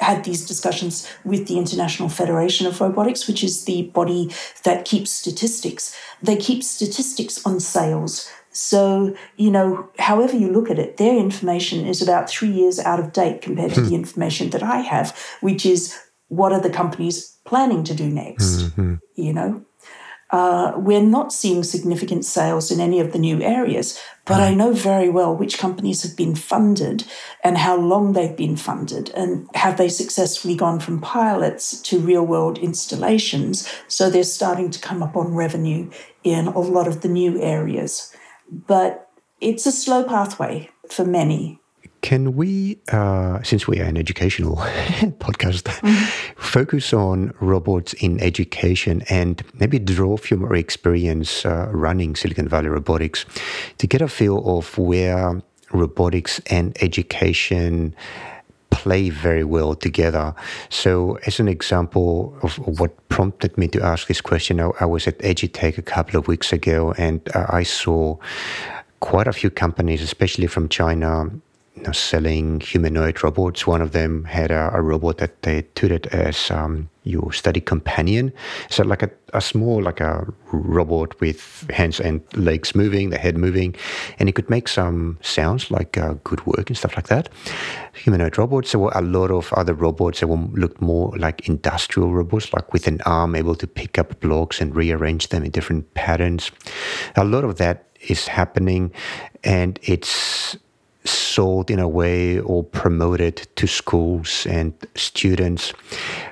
Speaker 2: had these discussions with the International Federation of Robotics, which is the body that keeps statistics. They keep statistics on sales. So, you know, however you look at it, their information is about three years out of date compared to the hmm. information that I have, which is what are the companies planning to do next? Mm-hmm. You know, uh, we're not seeing significant sales in any of the new areas, but I know very well which companies have been funded and how long they've been funded and have they successfully gone from pilots to real world installations. So they're starting to come up on revenue in a lot of the new areas but it's a slow pathway for many.
Speaker 1: Can we, uh, since we are an educational podcast, mm-hmm. focus on robots in education and maybe draw from your experience uh, running Silicon Valley Robotics to get a feel of where robotics and education play very well together. So, as an example of what prompted me to ask this question, I, I was at Edutech a couple of weeks ago, and uh, I saw quite a few companies, especially from China, you know, selling humanoid robots. One of them had a, a robot that they treated as um, your study companion. So like a, a small, like a robot with hands and legs moving, the head moving, and it could make some sounds like uh, good work and stuff like that. Humanoid robots. There were a lot of other robots that looked more like industrial robots, like with an arm able to pick up blocks and rearrange them in different patterns. A lot of that is happening, and it's sold in a way or promoted to schools and students.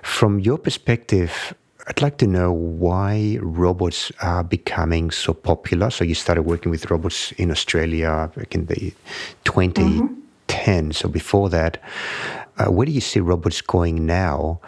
Speaker 1: From your perspective, I'd like to know why robots are becoming so popular. So you started working with robots in Australia back in the 2010. Mm-hmm. So before that, uh, where do you see robots going now?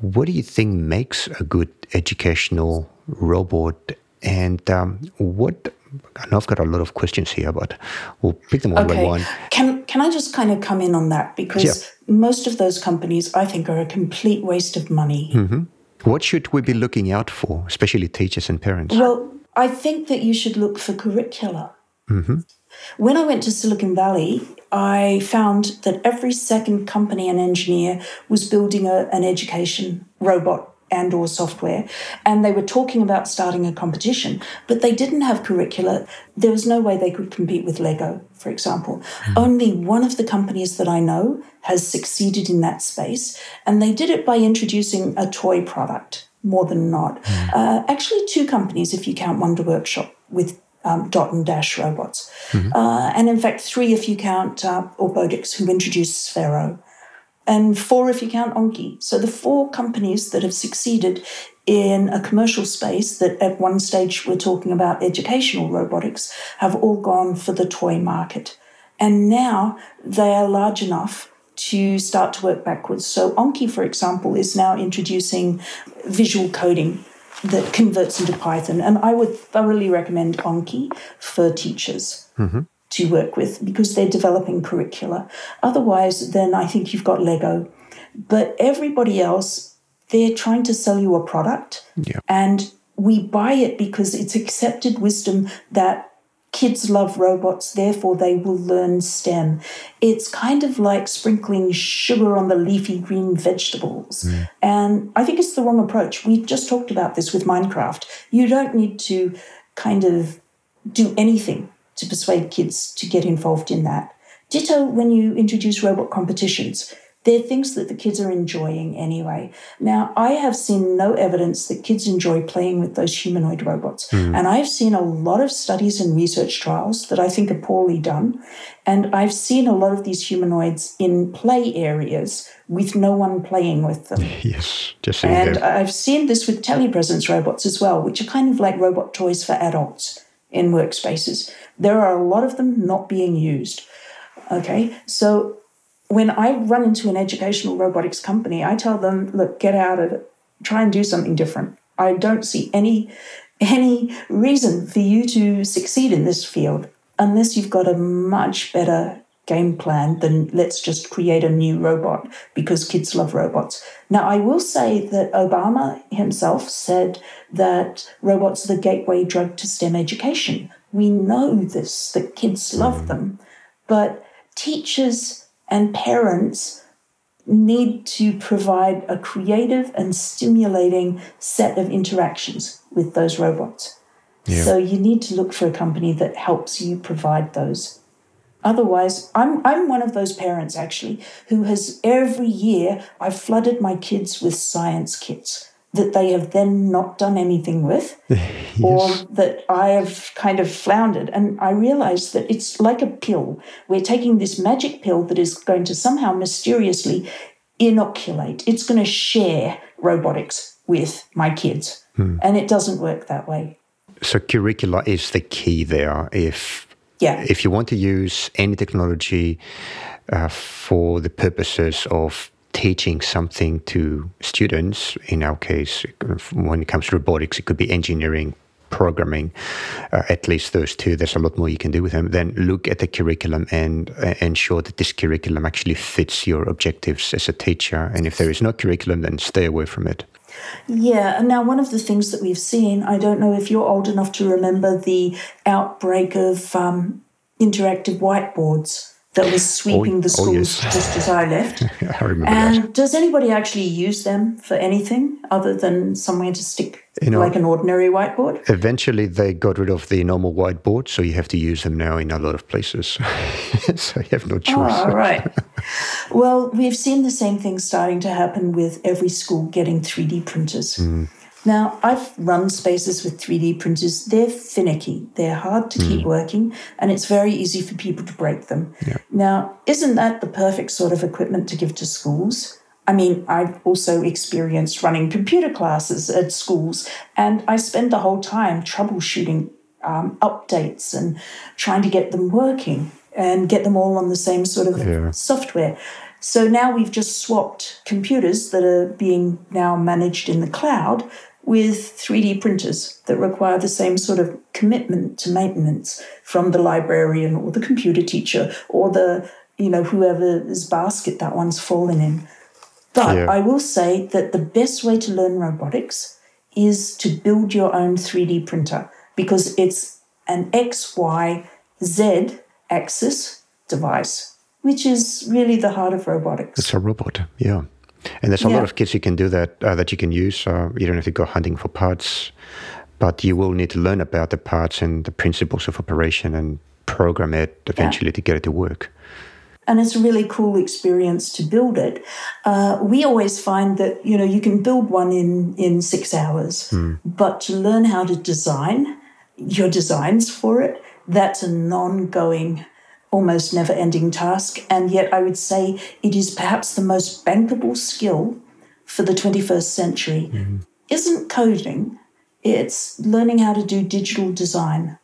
Speaker 1: What do you think makes a good educational robot? And um, what I know I've got a lot of questions here, but we'll pick them one okay. by one.
Speaker 2: Can can I just kind of come in on that because yeah. most of those companies I think are a complete waste of money.
Speaker 1: Mm-hmm. What should we be looking out for, especially teachers and parents?
Speaker 2: Well, I think that you should look for curricula.
Speaker 1: Mm-hmm.
Speaker 2: When I went to Silicon Valley, I found that every second company and engineer was building a, an education robot and or software and they were talking about starting a competition but they didn't have curricula there was no way they could compete with lego for example mm. only one of the companies that i know has succeeded in that space and they did it by introducing a toy product more than not mm. uh, actually two companies if you count wonder workshop with um, dot and dash robots mm-hmm. uh, and in fact three if you count uh, Orbotix who introduced sphero and four if you count Anki. So the four companies that have succeeded in a commercial space that at one stage we're talking about educational robotics have all gone for the toy market. And now they are large enough to start to work backwards. So Anki, for example, is now introducing visual coding that converts into Python. And I would thoroughly recommend Anki for teachers mm-hmm. To work with because they're developing curricula. Otherwise, then I think you've got Lego. But everybody else, they're trying to sell you a product.
Speaker 1: Yeah.
Speaker 2: And we buy it because it's accepted wisdom that kids love robots, therefore they will learn STEM. It's kind of like sprinkling sugar on the leafy green vegetables. Mm. And I think it's the wrong approach. We just talked about this with Minecraft. You don't need to kind of do anything to persuade kids to get involved in that. Ditto when you introduce robot competitions. They're things that the kids are enjoying anyway. Now, I have seen no evidence that kids enjoy playing with those humanoid robots. Mm. And I've seen a lot of studies and research trials that I think are poorly done. And I've seen a lot of these humanoids in play areas with no one playing with them.
Speaker 1: Yes, just
Speaker 2: And. I've seen this with telepresence robots as well, which are kind of like robot toys for adults in workspaces. There are a lot of them not being used. Okay, so when I run into an educational robotics company, I tell them, look, get out of it. Try and do something different. I don't see any any reason for you to succeed in this field unless you've got a much better game plan than let's just create a new robot because kids love robots. Now, I will say that Obama himself said that robots are the gateway drug to STEM education. We know this, that kids love mm. them, but teachers and parents need to provide a creative and stimulating set of interactions with those robots. Yeah. So you need to look for a company that helps you provide those. Otherwise, I'm, I'm one of those parents actually who has every year I've flooded my kids with science kits that they have then not done anything with, yes. or that I have kind of floundered. And I realized that it's like a pill. We're taking this magic pill that is going to somehow mysteriously inoculate, it's going to share robotics with my kids. Hmm. And it doesn't work that way.
Speaker 1: So, curricula is the key there. If
Speaker 2: yeah.
Speaker 1: if you want to use any technology uh, for the purposes of teaching something to students, in our case, when it comes to robotics, it could be engineering, programming, uh, at least those two. There's a lot more you can do with them. Then look at the curriculum and uh, ensure that this curriculum actually fits your objectives as a teacher. And if there is no curriculum, then stay away from it.
Speaker 2: Yeah, and now one of the things that we've seen, I don't know if you're old enough to remember the outbreak of um, interactive whiteboards that was sweeping oh, the schools oh, yes. just as I left.
Speaker 1: I remember
Speaker 2: and
Speaker 1: that.
Speaker 2: does anybody actually use them for anything other than somewhere to stick you know, like an ordinary whiteboard?
Speaker 1: Eventually, they got rid of the normal whiteboard, so you have to use them now in a lot of places. so you have no choice.
Speaker 2: Oh, right. well, we've seen the same thing starting to happen with every school getting 3D printers. Mm. Now, I've run spaces with 3D printers. They're finicky, they're hard to mm. keep working, and it's very easy for people to break them.
Speaker 1: Yeah.
Speaker 2: Now, isn't that the perfect sort of equipment to give to schools? I mean, I've also experienced running computer classes at schools, and I spend the whole time troubleshooting um, updates and trying to get them working and get them all on the same sort of yeah. software. So now we've just swapped computers that are being now managed in the cloud with 3D printers that require the same sort of commitment to maintenance from the librarian or the computer teacher or the, you know, whoever's basket that one's fallen in. But yeah. I will say that the best way to learn robotics is to build your own 3D printer because it's an X, Y, Z axis device, which is really the heart of robotics.
Speaker 1: It's a robot, yeah. And there's a yeah. lot of kits you can do that uh, that you can use. Uh, you don't have to go hunting for parts, but you will need to learn about the parts and the principles of operation and program it eventually yeah. to get it to work.
Speaker 2: And it's a really cool experience to build it. Uh, we always find that you know you can build one in in six hours,
Speaker 1: mm.
Speaker 2: but to learn how to design your designs for it, that's an ongoing almost never ending task. And yet, I would say it is perhaps the most bankable skill for the 21st century. Mm-hmm. Isn't coding, it's learning how to do digital design.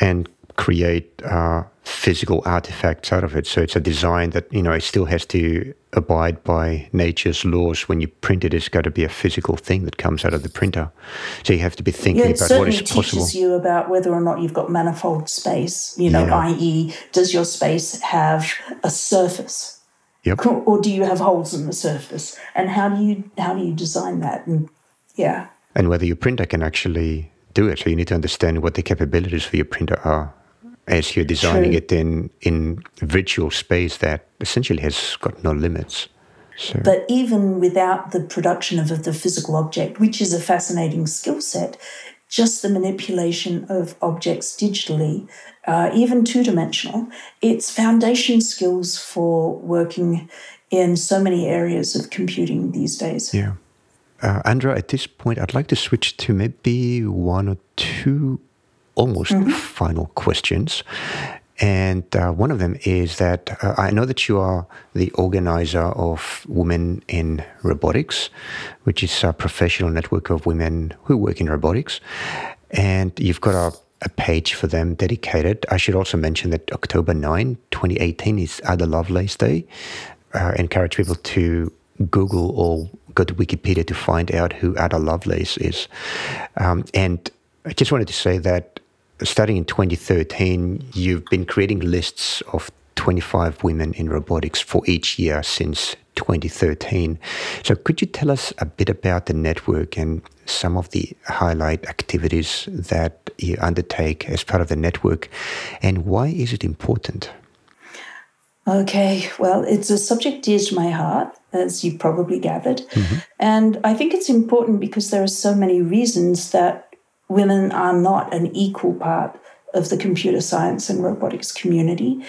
Speaker 1: And create uh, physical artifacts out of it. So it's a design that you know it still has to abide by nature's laws. When you print it, it's got to be a physical thing that comes out of the printer. So you have to be thinking
Speaker 2: yeah,
Speaker 1: about what is
Speaker 2: possible. It
Speaker 1: teaches
Speaker 2: you about whether or not you've got manifold space. You know, yeah. i.e., does your space have a surface?
Speaker 1: Yep.
Speaker 2: Or do you have holes in the surface? And how do you how do you design that? And yeah.
Speaker 1: And whether your printer can actually do it. So you need to understand what the capabilities for your printer are as you're designing True. it in in virtual space that essentially has got no limits.
Speaker 2: So. But even without the production of the physical object, which is a fascinating skill set, just the manipulation of objects digitally, uh, even two dimensional, it's foundation skills for working in so many areas of computing these days.
Speaker 1: Yeah. Uh, Andra, at this point, I'd like to switch to maybe one or two almost mm-hmm. final questions. And uh, one of them is that uh, I know that you are the organizer of Women in Robotics, which is a professional network of women who work in robotics. And you've got a, a page for them dedicated. I should also mention that October 9, 2018 is Ada Lovelace Day. Uh, encourage people to Google or go to Wikipedia to find out who Ada Lovelace is. Um, and I just wanted to say that starting in 2013, you've been creating lists of 25 women in robotics for each year since 2013. So, could you tell us a bit about the network and some of the highlight activities that you undertake as part of the network, and why is it important?
Speaker 2: Okay, well, it's a subject dear to my heart, as you've probably gathered. Mm-hmm. And I think it's important because there are so many reasons that women are not an equal part of the computer science and robotics community.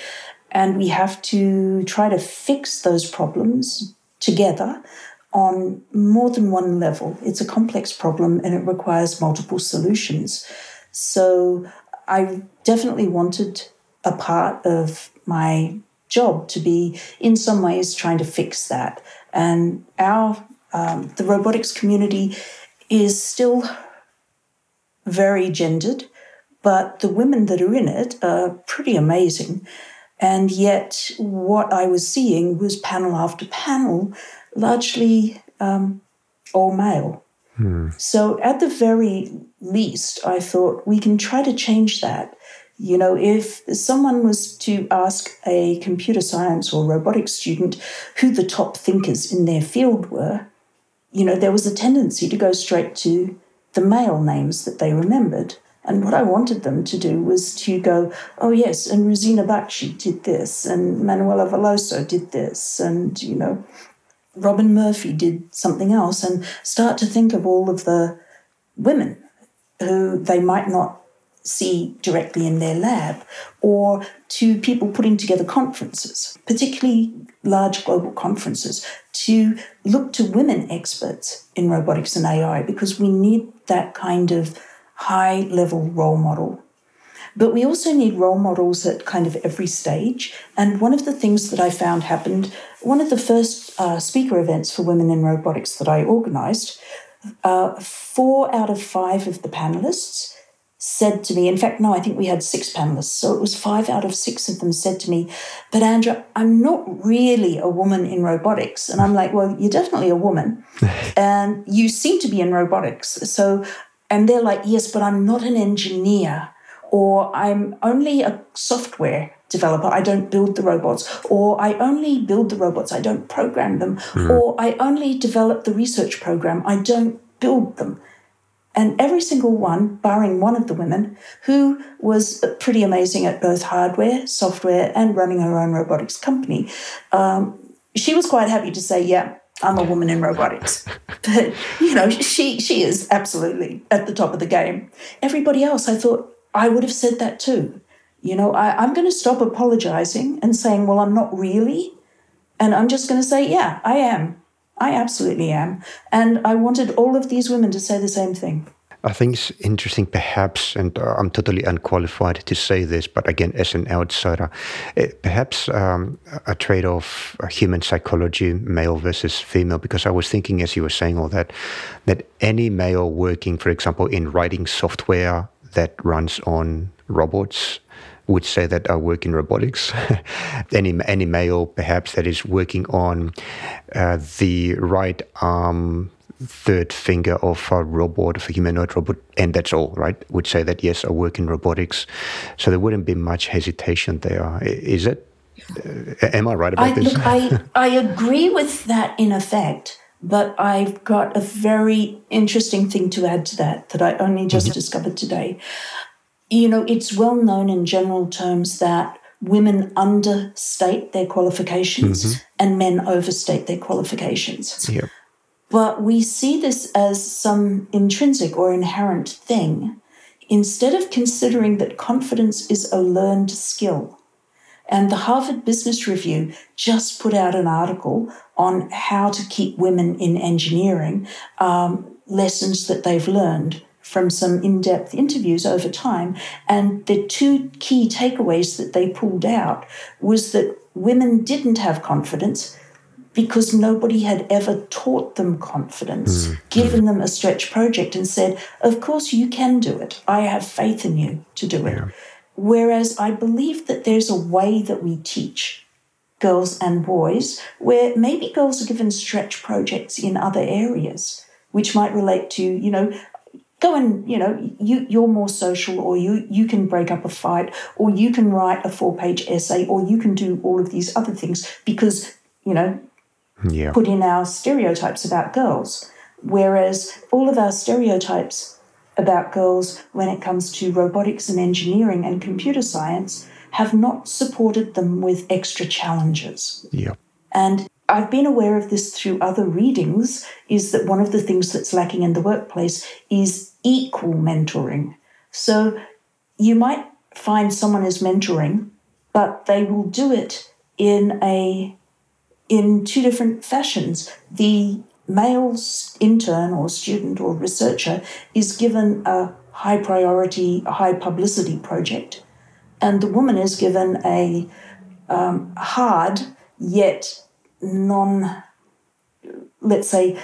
Speaker 2: And we have to try to fix those problems together on more than one level. It's a complex problem and it requires multiple solutions. So I definitely wanted a part of my job to be, in some ways, trying to fix that. And our um, the robotics community is still very gendered, but the women that are in it are pretty amazing. And yet, what I was seeing was panel after panel, largely um, all male. Hmm. So, at the very least, I thought we can try to change that. You know, if someone was to ask a computer science or robotics student who the top thinkers in their field were, you know, there was a tendency to go straight to the male names that they remembered. And what I wanted them to do was to go, oh, yes, and Ruzena Bajcsy did this, and Manuela Veloso did this, and, you know, Robin Murphy did something else, and start to think of all of the women who they might not see directly in their lab, or to people putting together conferences, particularly large global conferences, to look to women experts in robotics and AI because we need that kind of high level role model. But we also need role models at kind of every stage. And one of the things that I found happened, one of the first uh, speaker events for women in robotics that I organized, uh, four out of five of the panelists said to me, in fact, no, I think we had six panelists. So it was five out of six of them said to me, But Andra, I'm not really a woman in robotics. And I'm like, Well, you're definitely a woman. and you seem to be in robotics. So, and they're like, Yes, but I'm not an engineer. Or I'm only a software developer. I don't build the robots. Or I only build the robots. I don't program them. Mm. Or I only develop the research program. I don't build them. And every single one, barring one of the women, who was pretty amazing at both hardware, software, and running her own robotics company, um, she was quite happy to say, Yeah, I'm a woman in robotics. But, you know, she, she is absolutely at the top of the game. Everybody else, I thought, I would have said that too. You know, I, I'm going to stop apologizing and saying, Well, I'm not really. And I'm just going to say, Yeah, I am. I absolutely am. And I wanted all of these women to say the same thing.
Speaker 1: I think it's interesting, perhaps, and uh, I'm totally unqualified to say this, but again, as an outsider, it, eh, perhaps um, a trade off human psychology, male versus female, because I was thinking as you were saying all that, that any male working, for example, in writing software that runs on robots would say that I work in robotics. any any male perhaps that is working on uh, the right arm third finger of a robot, of a humanoid robot, and that's all, right? Would say that yes, I work in robotics, so there wouldn't be much hesitation there. Is it? Uh, am I right about
Speaker 2: I,
Speaker 1: this?
Speaker 2: Look, I I agree with that in effect, but I've got a very interesting thing to add to that that I only just mm-hmm. discovered today. You know, it's well known in general terms that women understate their qualifications mm-hmm. and men overstate their qualifications.
Speaker 1: Yep.
Speaker 2: But we see this as some intrinsic or inherent thing instead of considering that confidence is a learned skill. And the Harvard Business Review just put out an article on how to keep women in engineering, um, lessons that they've learned from some in depth interviews over time. And the two key takeaways that they pulled out was that women didn't have confidence because nobody had ever taught them confidence, mm. given them a stretch project and said, Of course, you can do it. I have faith in you to do it. Yeah. Whereas I believe that there's a way that we teach girls and boys where maybe girls are given stretch projects in other areas, which might relate to, you know, go and you know you you're more social or you you can break up a fight or you can write a four page essay or you can do all of these other things because you know
Speaker 1: yeah.
Speaker 2: put in our stereotypes about girls. Whereas all of our stereotypes about girls when it comes to robotics and engineering and computer science have not supported them with extra challenges.
Speaker 1: Yeah.
Speaker 2: And I've been aware of this through other readings is that one of the things that's lacking in the workplace is equal mentoring. So you might find someone is mentoring, but they will do it in a in two different fashions. The male intern or student or researcher is given a high priority, high publicity project, and the woman is given a um, hard yet non, let's say,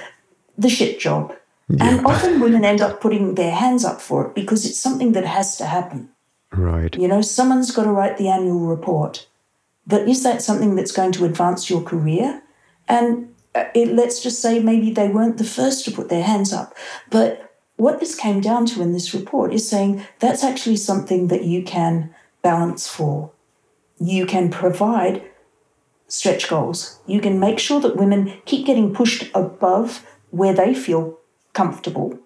Speaker 2: the shit job. Yeah. And often women end up putting their hands up for it because it's something that has to happen.
Speaker 1: Right.
Speaker 2: You know, someone's got to write the annual report. But is that something that's going to advance your career? And uh, it, let's just say maybe they weren't the first to put their hands up. But what this came down to in this report is saying that's actually something that you can balance for. You can provide stretch goals. You can make sure that women keep getting pushed above where they feel comfortable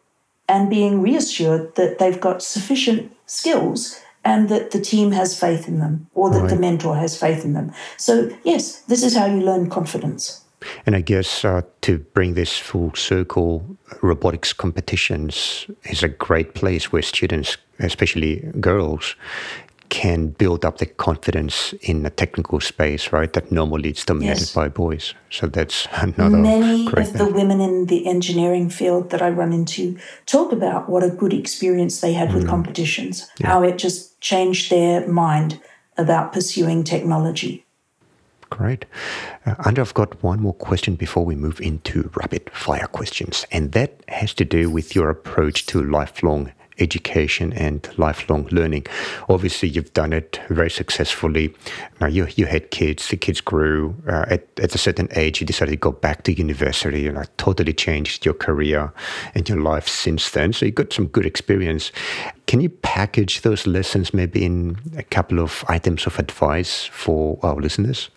Speaker 2: and being reassured that they've got sufficient skills and that the team has faith in them or that right. the mentor has faith in them. So, yes, this is how you learn confidence.
Speaker 1: And I guess uh, to bring this full circle, robotics competitions is a great place where students, especially girls, can build up the confidence in a technical space, right? That normally it's dominated yes. by boys. So that's another.
Speaker 2: Many of thing. the women in the engineering field that I run into talk about what a good experience they had with mm. competitions, yeah. how it just changed their mind about pursuing technology.
Speaker 1: Great. Uh, and I've got one more question before we move into rapid fire questions, and that has to do with your approach to lifelong education and lifelong learning. Obviously, you've done it very successfully. Now, you, you had kids, the kids grew. Uh, at, at a certain age, you decided to go back to university and like, totally changed your career and your life since then. So you got some good experience. Can you package those lessons maybe in a couple of items of advice for our listeners?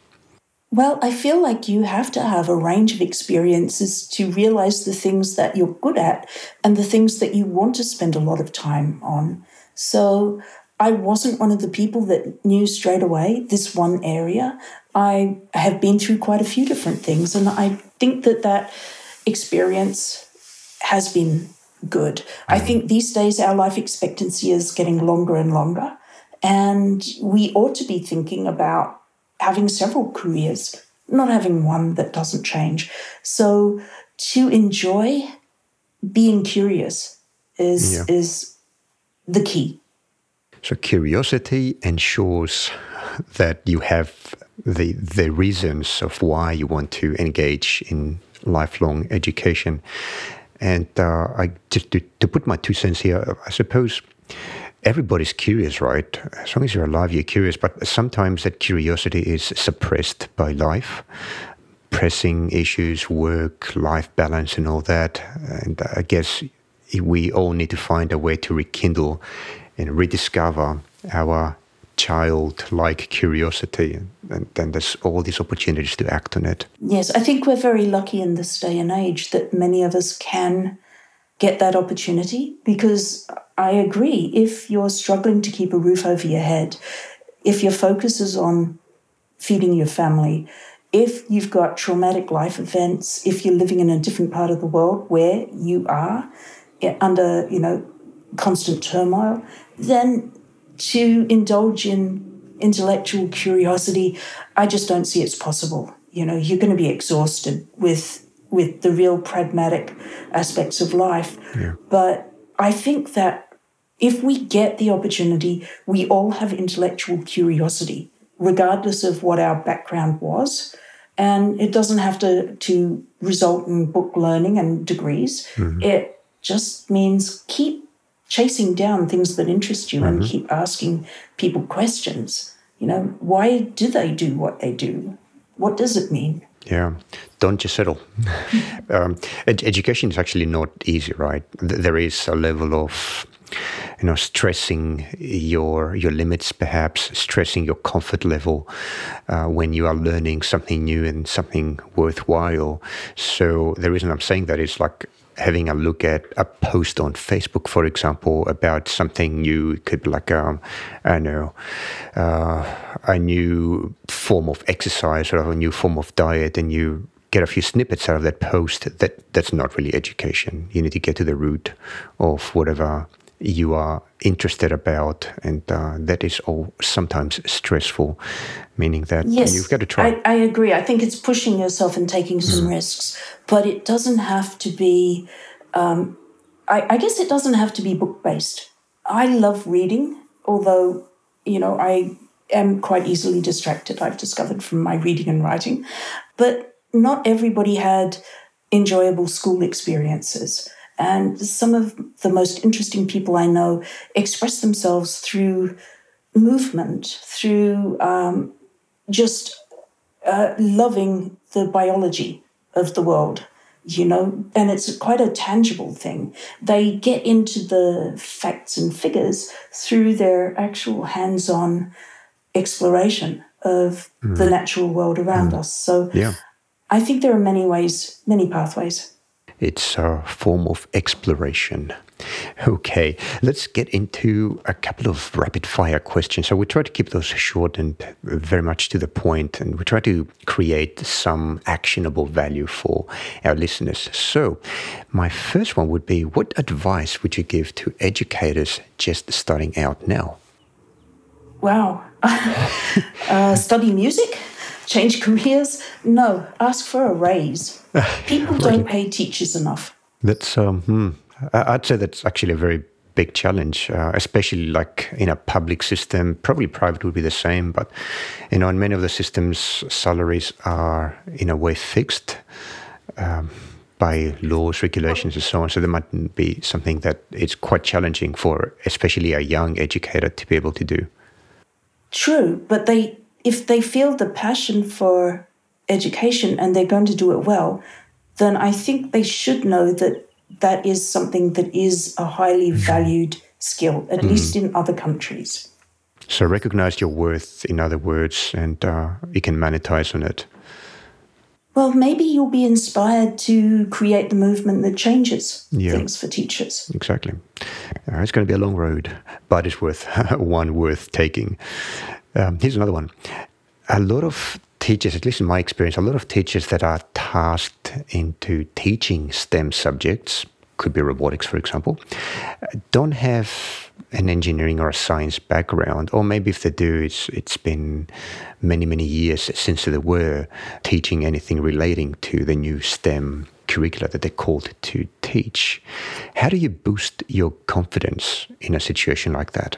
Speaker 2: Well, I feel like you have to have a range of experiences to realize the things that you're good at and the things that you want to spend a lot of time on. So I wasn't one of the people that knew straight away this one area. I have been through quite a few different things, and I think that that experience has been good. I mm. think these days our life expectancy is getting longer and longer, and we ought to be thinking about having several careers, not having one that doesn't change. So to enjoy being curious is yeah. is the key.
Speaker 1: So curiosity ensures that you have the the reasons of why you want to engage in lifelong education. And uh, I just to, to put my two cents here, I suppose everybody's curious, right? As long as you're alive, you're curious. But sometimes that curiosity is suppressed by life, pressing issues, work, life balance, and all that. And I guess we all need to find a way to rekindle and rediscover our childlike curiosity and then there's all these opportunities to act on it
Speaker 2: yes i think we're very lucky in this day and age that many of us can get that opportunity because I agree. If you're struggling to keep a roof over your head, if your focus is on feeding your family, if you've got traumatic life events, if you're living in a different part of the world where you are eh, under, you know, constant turmoil, then to indulge in intellectual curiosity, I just don't see it's possible. You know, you're going to be exhausted with with the real pragmatic aspects of life. Yeah. But I think that if we get the opportunity, we all have intellectual curiosity, regardless of what our background was. And it doesn't have to, to result in book learning and degrees. Mm-hmm. It just means keep chasing down things that interest you mm-hmm. and keep asking people questions. You know, why do they do what they do? What does it mean?
Speaker 1: Yeah, don't just settle. um, ed- education is actually not easy, right? There is a level of, you know, stressing your your limits, perhaps stressing your comfort level uh, when you are learning something new and something worthwhile. So the reason I'm saying that is like having a look at a post on Facebook, for example, about something new. It could be like, um, I know, uh, a new form of exercise or a new form of diet, and you get a few snippets out of that post. That that's not really education. You need to get to the root of whatever you are interested about, and uh, that is all sometimes stressful, meaning that
Speaker 2: yes,
Speaker 1: you've got to try.
Speaker 2: I, I agree. I think it's pushing yourself and taking some mm. risks, but it doesn't have to be. Um, I, I guess it doesn't have to be book based. I love reading, although you know I am quite easily distracted. I've discovered from my reading and writing, but not everybody had enjoyable school experiences. And some of the most interesting people I know express themselves through movement, through um, just uh, loving the biology of the world, you know, and it's quite a tangible thing. They get into the facts and figures through their actual hands on exploration of mm. the natural world around mm. us. So yeah. I think there are many ways, many pathways.
Speaker 1: It's a form of exploration. Okay, let's get into a couple of rapid fire questions. So we try to keep those short and very much to the point, and we try to create some actionable value for our listeners. So, my first one would be what advice would you give to educators just starting out now?
Speaker 2: Wow. uh, study music? Change careers? No, ask for a raise. People don't pay teachers enough.
Speaker 1: That's um, hmm. I'd say that's actually a very big challenge, uh, especially like in a public system. Probably private would be the same, but you know, in many of the systems, salaries are in a way fixed um, by laws, regulations, and so on. So there might be something that it's quite challenging for, especially a young educator, to be able to do.
Speaker 2: True, but they if they feel the passion for education and they're going to do it well, then I think they should know that that is something that is a highly valued skill, at mm. least in other countries.
Speaker 1: So recognize your worth, in other words, and uh, you can monetize on it.
Speaker 2: Well, maybe you'll be inspired to create the movement that changes yeah. things for teachers.
Speaker 1: Exactly. Uh, it's going to be a long road, but it's worth one worth taking. Um, here's another one. A lot of teachers, at least in my experience, a lot of teachers that are tasked into teaching STEM subjects, could be robotics, for example, don't have an engineering or a science background, or maybe if they do, it's it's been many many years since they were teaching anything relating to the new STEM curricula that they're called to teach. How do you boost your confidence in a situation like that?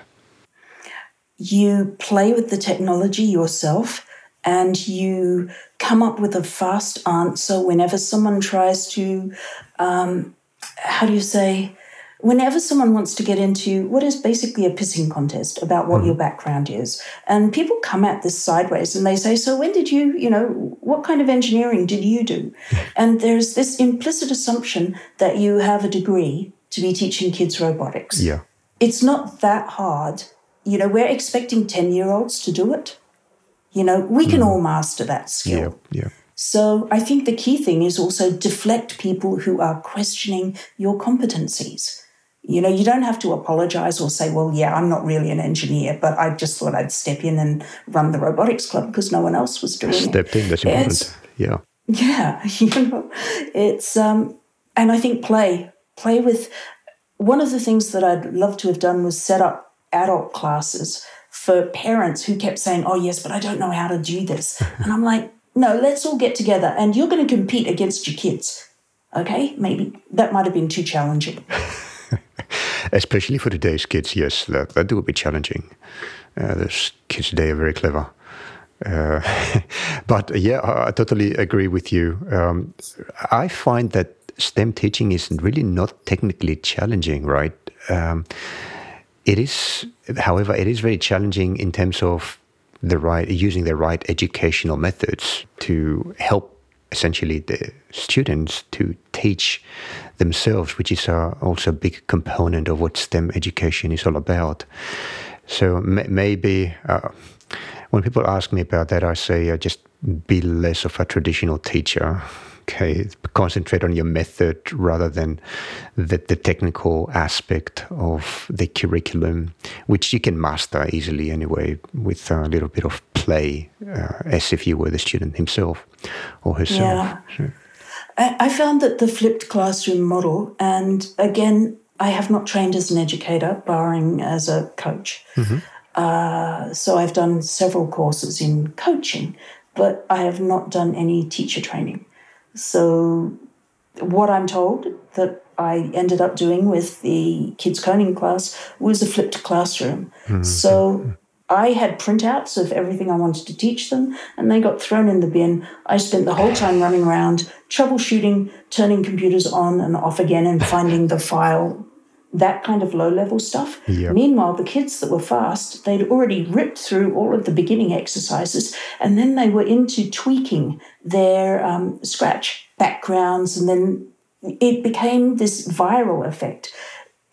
Speaker 2: You play with the technology yourself and you come up with a fast answer whenever someone tries to, um, how do you say, whenever someone wants to get into what is basically a pissing contest about what mm. your background is, and people come at this sideways and they say, So, when did you, you know, what kind of engineering did you do? and there's this implicit assumption that you have a degree to be teaching kids robotics.
Speaker 1: Yeah.
Speaker 2: It's not that hard. You know, we're expecting 10 year olds to do it. You know, we can mm. all master that skill.
Speaker 1: Yeah. Yeah.
Speaker 2: So I think the key thing is also deflect people who are questioning your competencies. You know, you don't have to apologize or say, well, yeah, I'm not really an engineer, but I just thought I'd step in and run the robotics club because no one else was doing
Speaker 1: Stepped
Speaker 2: it.
Speaker 1: in, that's important. yeah.
Speaker 2: Yeah. You know, it's, um, and I think play, play with, one of the things that I'd love to have done was set up adult classes for parents who kept saying, oh, yes, but I don't know how to do this. and I'm like, no, let's all get together and you're going to compete against your kids. Okay. Maybe that might have been too challenging.
Speaker 1: especially for today's kids. Yes, that that would be challenging. Uh, those kids today are very clever. Uh, but yeah, I, I, totally agree with you. Um, I find that STEM teaching is really not technically challenging, right? Um, it is, however, it is very challenging in terms of the right using the right educational methods to help essentially the students to teach themselves, which is uh, also a big component of what STEM education is all about. So maybe uh, when people ask me about that, I say uh, just be less of a traditional teacher. Okay, concentrate on your method rather than the, the technical aspect of the curriculum, which you can master easily anyway with a little bit of play, uh, as if you were the student himself or herself.
Speaker 2: Yeah. So. I found that the flipped classroom model, and again, I have not trained as an educator, barring as a coach. Mm-hmm. Uh, so I've done several courses in coaching, but I have not done any teacher training. So, what I'm told that I ended up doing with the kids coding class was a flipped classroom. Mm-hmm. So, I had printouts of everything I wanted to teach them, and they got thrown in the bin. I spent the whole time running around, troubleshooting, turning computers on and off again, and finding the file, that kind of low level stuff. Yep. Meanwhile, the kids that were fast, they'd already ripped through all of the beginning exercises, and then they were into tweaking their um, Scratch backgrounds, and then it became this viral effect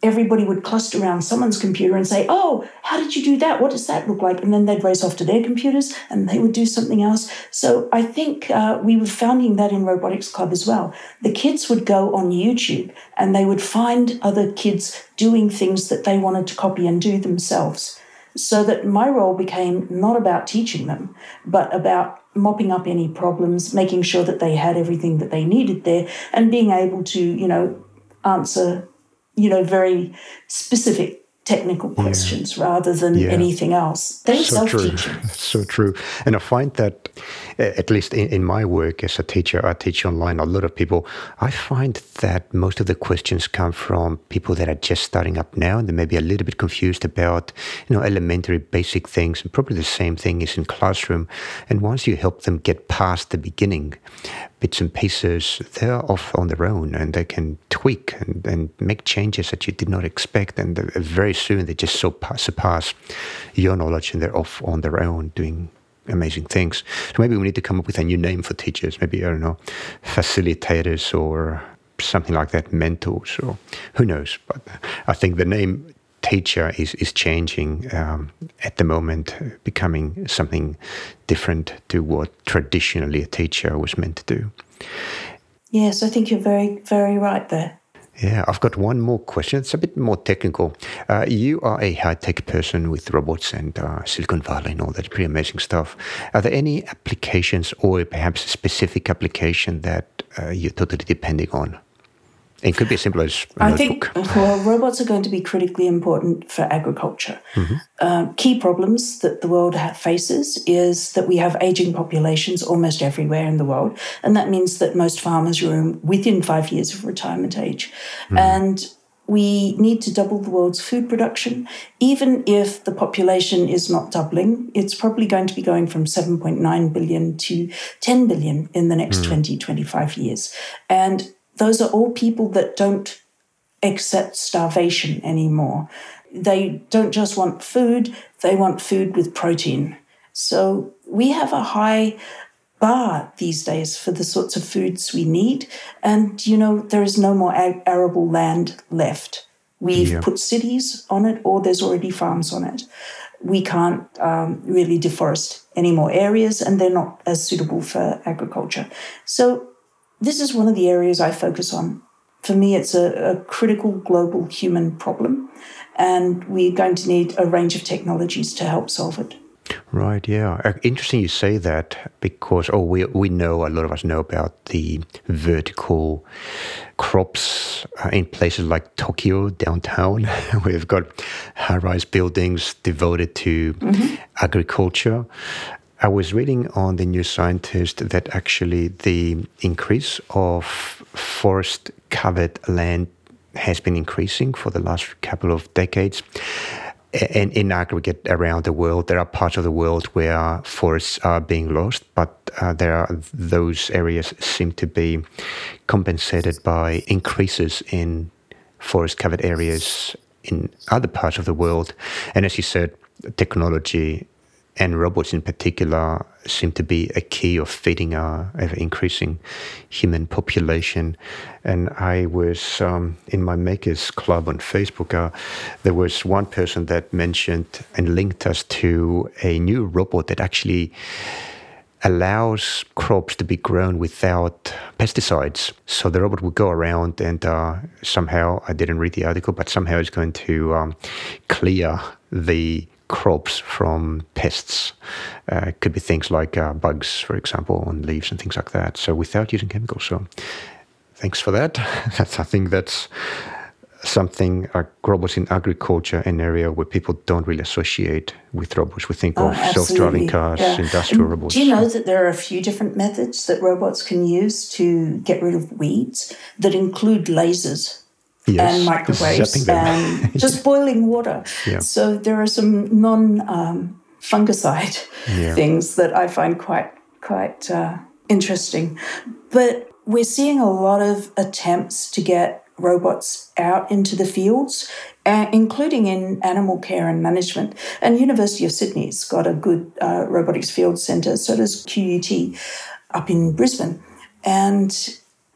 Speaker 2: everybody would cluster around someone's computer and say, Oh, how did you do that? What does that look like? And then they'd race off to their computers and they would do something else. So I think uh, we were founding that in Robotics Club as well. The kids would go on YouTube and they would find other kids doing things that they wanted to copy and do themselves. So that my role became not about teaching them, but about mopping up any problems, making sure that they had everything that they needed there, and being able to, you know, answer you know, very specific technical questions yeah. rather than yeah. anything else. They're so self-teaching.
Speaker 1: True. so true. And I find that, at least in, in, my work as a teacher, I teach online a lot of people. I find that most of the questions come from people that are just starting up now and they may be a little bit confused about, you know, elementary basic things. And probably the same thing is in classroom. And once you help them get past the beginning, bits and pieces, they're off on their own and they can tweak and, and make changes that you did not expect. And uh, very soon they just surpass your knowledge and they're off on their own doing amazing things. So maybe we need to come up with a new name for teachers. Maybe, I don't know, facilitators or something like that, mentors or who knows. But I think the name teacher is, is changing um, at the moment, becoming something different to what traditionally a teacher was meant to do.
Speaker 2: Yes, I think you're very, very right there.
Speaker 1: Yeah, I've got one more question. It's a bit more technical. Uh, you are a high tech person with robots and uh, Silicon Valley and all that pretty amazing stuff. Are there any applications or perhaps a specific application that uh, you're totally depending on? It could be as simple as I
Speaker 2: think well, robots are going to be critically important for agriculture. Mm-hmm. Uh, key problems that the world faces is that we have aging populations almost everywhere in the world, and that means that most farmers are within five years of retirement age, mm-hmm. and we need to double the world's food production. Even if the population is not doubling, it's probably going to be going from 7.9 billion to 10 billion in the next mm. 20, 25 years. And those are all people that don't accept starvation anymore. They don't just want food, they want food with protein. So we have a high bar these days for the sorts of foods we need. And, you know, there is no more arable land left. We've yeah. put cities on it, or there's already farms on it. We can't um, really deforest any more areas, and they're not as suitable for agriculture. So, this is one of the areas I focus on. For me, it's a, a critical global human problem, and we're going to need a range of technologies to help solve it.
Speaker 1: Right, yeah. Uh, interesting you say that because, oh, we, we know, a lot of us know about the vertical crops uh, in places like Tokyo, downtown. We've got high rise buildings devoted to mm-hmm. agriculture. I was reading on the New Scientist that actually the increase of forest covered land has been increasing for the last couple of decades in, in aggregate around the world, there are parts of the world where forests are being lost, but uh, there are those areas seem to be compensated by increases in forest covered areas in other parts of the world. And as you said, technology and robots in particular seem to be a key of feeding our ever increasing human population. And I was um, in my Makers Club on Facebook, uh, there was one person that mentioned and linked us to a new robot that actually allows crops to be grown without pesticides. So the robot will go around and uh, somehow, I didn't read the article, but somehow it's going to um, clear the crops from pests. Uh, it could be things like uh, bugs, for example, on leaves and things like that. So without using chemicals. So thanks for that. that's I think that's something like robots in agriculture, an area where people don't really associate with robots. We think oh, of self-driving cars, yeah. industrial and robots.
Speaker 2: Do you know that there are a few different methods that robots can use to get rid of weeds that include lasers? Yes, and microwaves and just boiling water. Yeah. So there are some non um, fungicide yeah. things that I find quite quite uh, interesting. But we're seeing a lot of attempts to get robots out into the fields, uh, including in animal care and management. And University of Sydney's got a good uh, robotics field centre. So does QUT up in Brisbane, and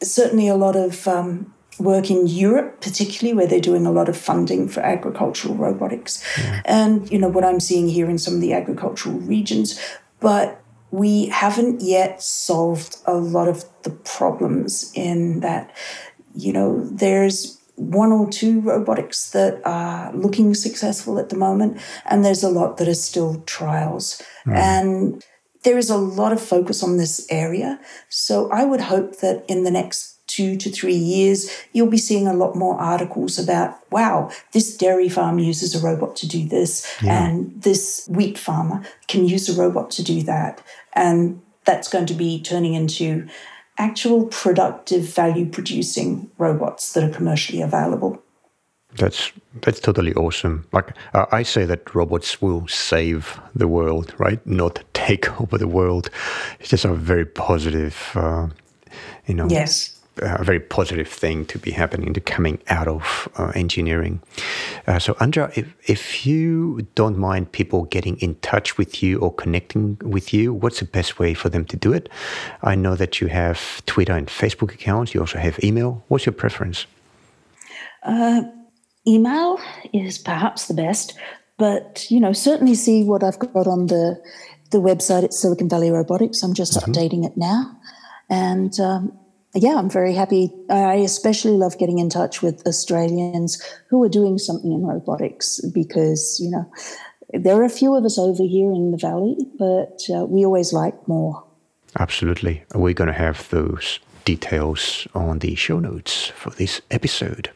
Speaker 2: certainly a lot of um, work in Europe, particularly where they're doing a lot of funding for agricultural robotics. Yeah. And, you know, what I'm seeing here in some of the agricultural regions. But we haven't yet solved a lot of the problems in that, you know, there's one or two robotics that are looking successful at the moment, and there's a lot that are still trials. Mm. And there is a lot of focus on this area. So I would hope that in the next two to three years, you'll be seeing a lot more articles about, wow, this dairy farm uses a robot to do this, yeah. and this wheat farmer can use a robot to do that. And that's going to be turning into actual productive value producing robots that are commercially available.
Speaker 1: That's that's totally awesome. Like uh, I say that robots will save the world, right? Not take over the world. It's just a very positive, uh, you know,
Speaker 2: yes
Speaker 1: a very positive thing to be happening to coming out of uh, engineering. Uh, so, Andra, if, if you don't mind people getting in touch with you or connecting with you, what's the best way for them to do it? I know that you have Twitter and Facebook accounts. You also have email. What's your preference?
Speaker 2: Uh, email is perhaps the best, but you know, certainly see what I've got on the the website at Silicon Valley Robotics. I'm just mm-hmm. updating it now, and um, yeah, I'm very happy. I especially love getting in touch with Australians who are doing something in robotics because, you know, there are a few of us over here in the valley, but uh, we always like more.
Speaker 1: Absolutely. We're going to have those details on the show notes for this episode.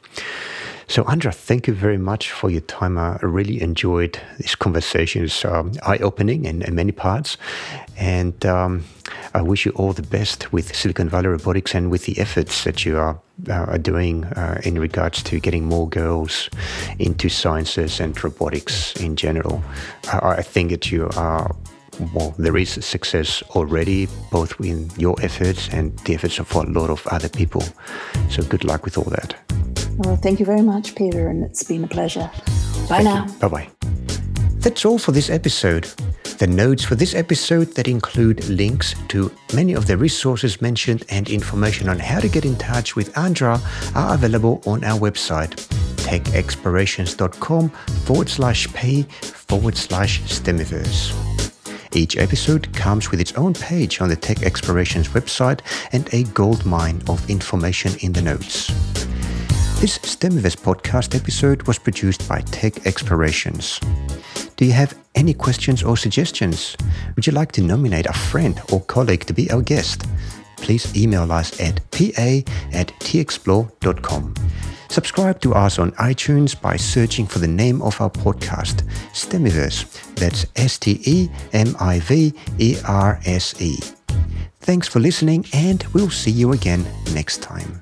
Speaker 1: So, Andra, thank you very much for your time. I really enjoyed this conversation. It's um, eye opening in, in, many parts. And um, I wish you all the best with Silicon Valley Robotics and with the efforts that you are, uh, are doing uh, in regards to getting more girls into sciences and robotics in general. I, I think that you are well, there is success already, both in your efforts and the efforts of a lot of other people. So good luck with all that.
Speaker 2: Well, thank you very much, Peter, and it's been a pleasure. Bye now.
Speaker 1: Bye bye. That's all for this episode. The notes for this episode that include links to many of the resources mentioned and information on how to get in touch with Andra are available on our website, techexplorations.com forward slash pay forward slash STEMiverse. Each episode comes with its own page on the Tech Explorations website and a goldmine of information in the notes. This STEMiverse podcast episode was produced by Tech Explorations. Do you have any questions or suggestions? Would you like to nominate a friend or colleague to be our guest? Please email us at pa at texplore.com. Subscribe to us on iTunes by searching for the name of our podcast, STEMiverse. That's S T E M I V E R S E. Thanks for listening, and we'll see you again next time.